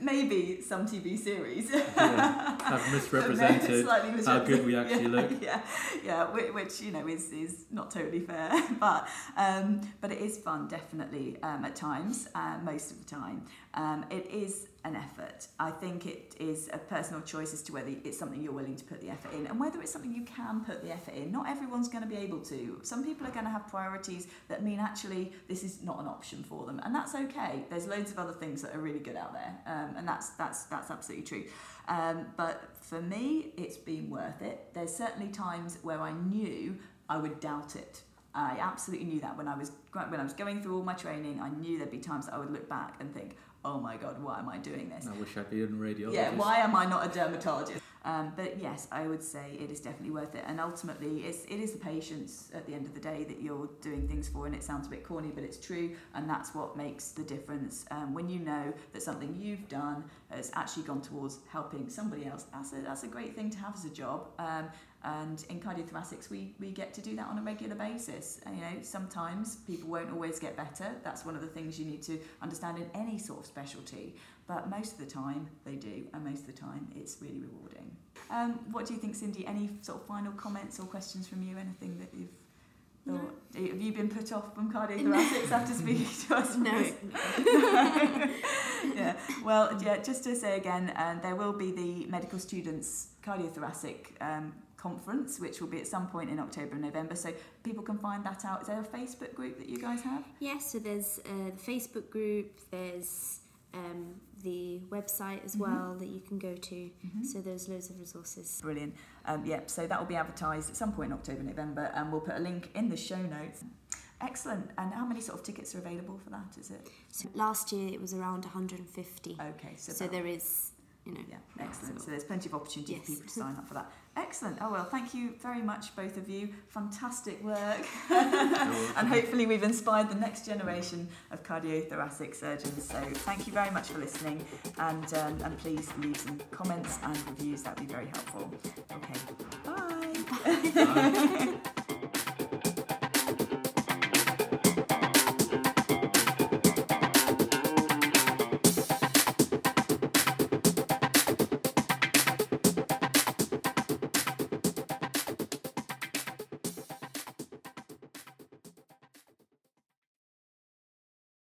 maybe some TV series Yeah, have misrepresented how good we actually yeah, look. Yeah, yeah, whi- which you know is is not totally fair, but um, but it is fun definitely um, at times, uh, most of the time. Um, it is an effort. I think it is a personal choice as to whether it's something you're willing to put the effort in and whether it's something you can put the effort in. Not everyone's going to be able to. Some people are going to have priorities that mean actually this is not an option for them, and that's okay. There's loads of other things that are really good out there, um, and that's that's that's absolutely true. Um, but for me, it's been worth it. There's certainly times where I knew I would doubt it. I absolutely knew that when I was when I was going through all my training. I knew there'd be times that I would look back and think, "Oh my God, why am I doing this?" I wish I'd been a radiologist. Yeah, why am I not a dermatologist? Um, but yes, I would say it is definitely worth it. And ultimately, it's, it is the patients at the end of the day that you're doing things for. And it sounds a bit corny, but it's true. And that's what makes the difference. Um, when you know that something you've done has actually gone towards helping somebody else, that's a, that's a great thing to have as a job. Um, and in cardiothoracics, we, we get to do that on a regular basis. You know, sometimes people won't always get better. That's one of the things you need to understand in any sort of specialty. But most of the time, they do. And most of the time, it's really rewarding. Um, what do you think, Cindy? Any sort of final comments or questions from you? Anything that you've thought? No. Have you been put off from cardiothoracics after speaking to us? No. yeah. Well, yeah. Just to say again, uh, there will be the medical students cardiothoracic um, conference, which will be at some point in October and November. So people can find that out. Is there a Facebook group that you guys have? Yes. so there's uh, the Facebook group. There's um, the website as mm-hmm. well that you can go to. Mm-hmm. So there's loads of resources. Brilliant. Um, yeah, so that will be advertised at some point in October, November, and we'll put a link in the show notes. Excellent. And how many sort of tickets are available for that? Is it? So last year it was around 150. Okay, so, so there is you know. Yeah, excellent. So there's plenty of opportunity yes. for people to sign up for that. Excellent. Oh well, thank you very much, both of you. Fantastic work, and hopefully we've inspired the next generation of cardiothoracic surgeons. So thank you very much for listening, and um, and please leave some comments and reviews. That would be very helpful. Okay. Bye. Bye.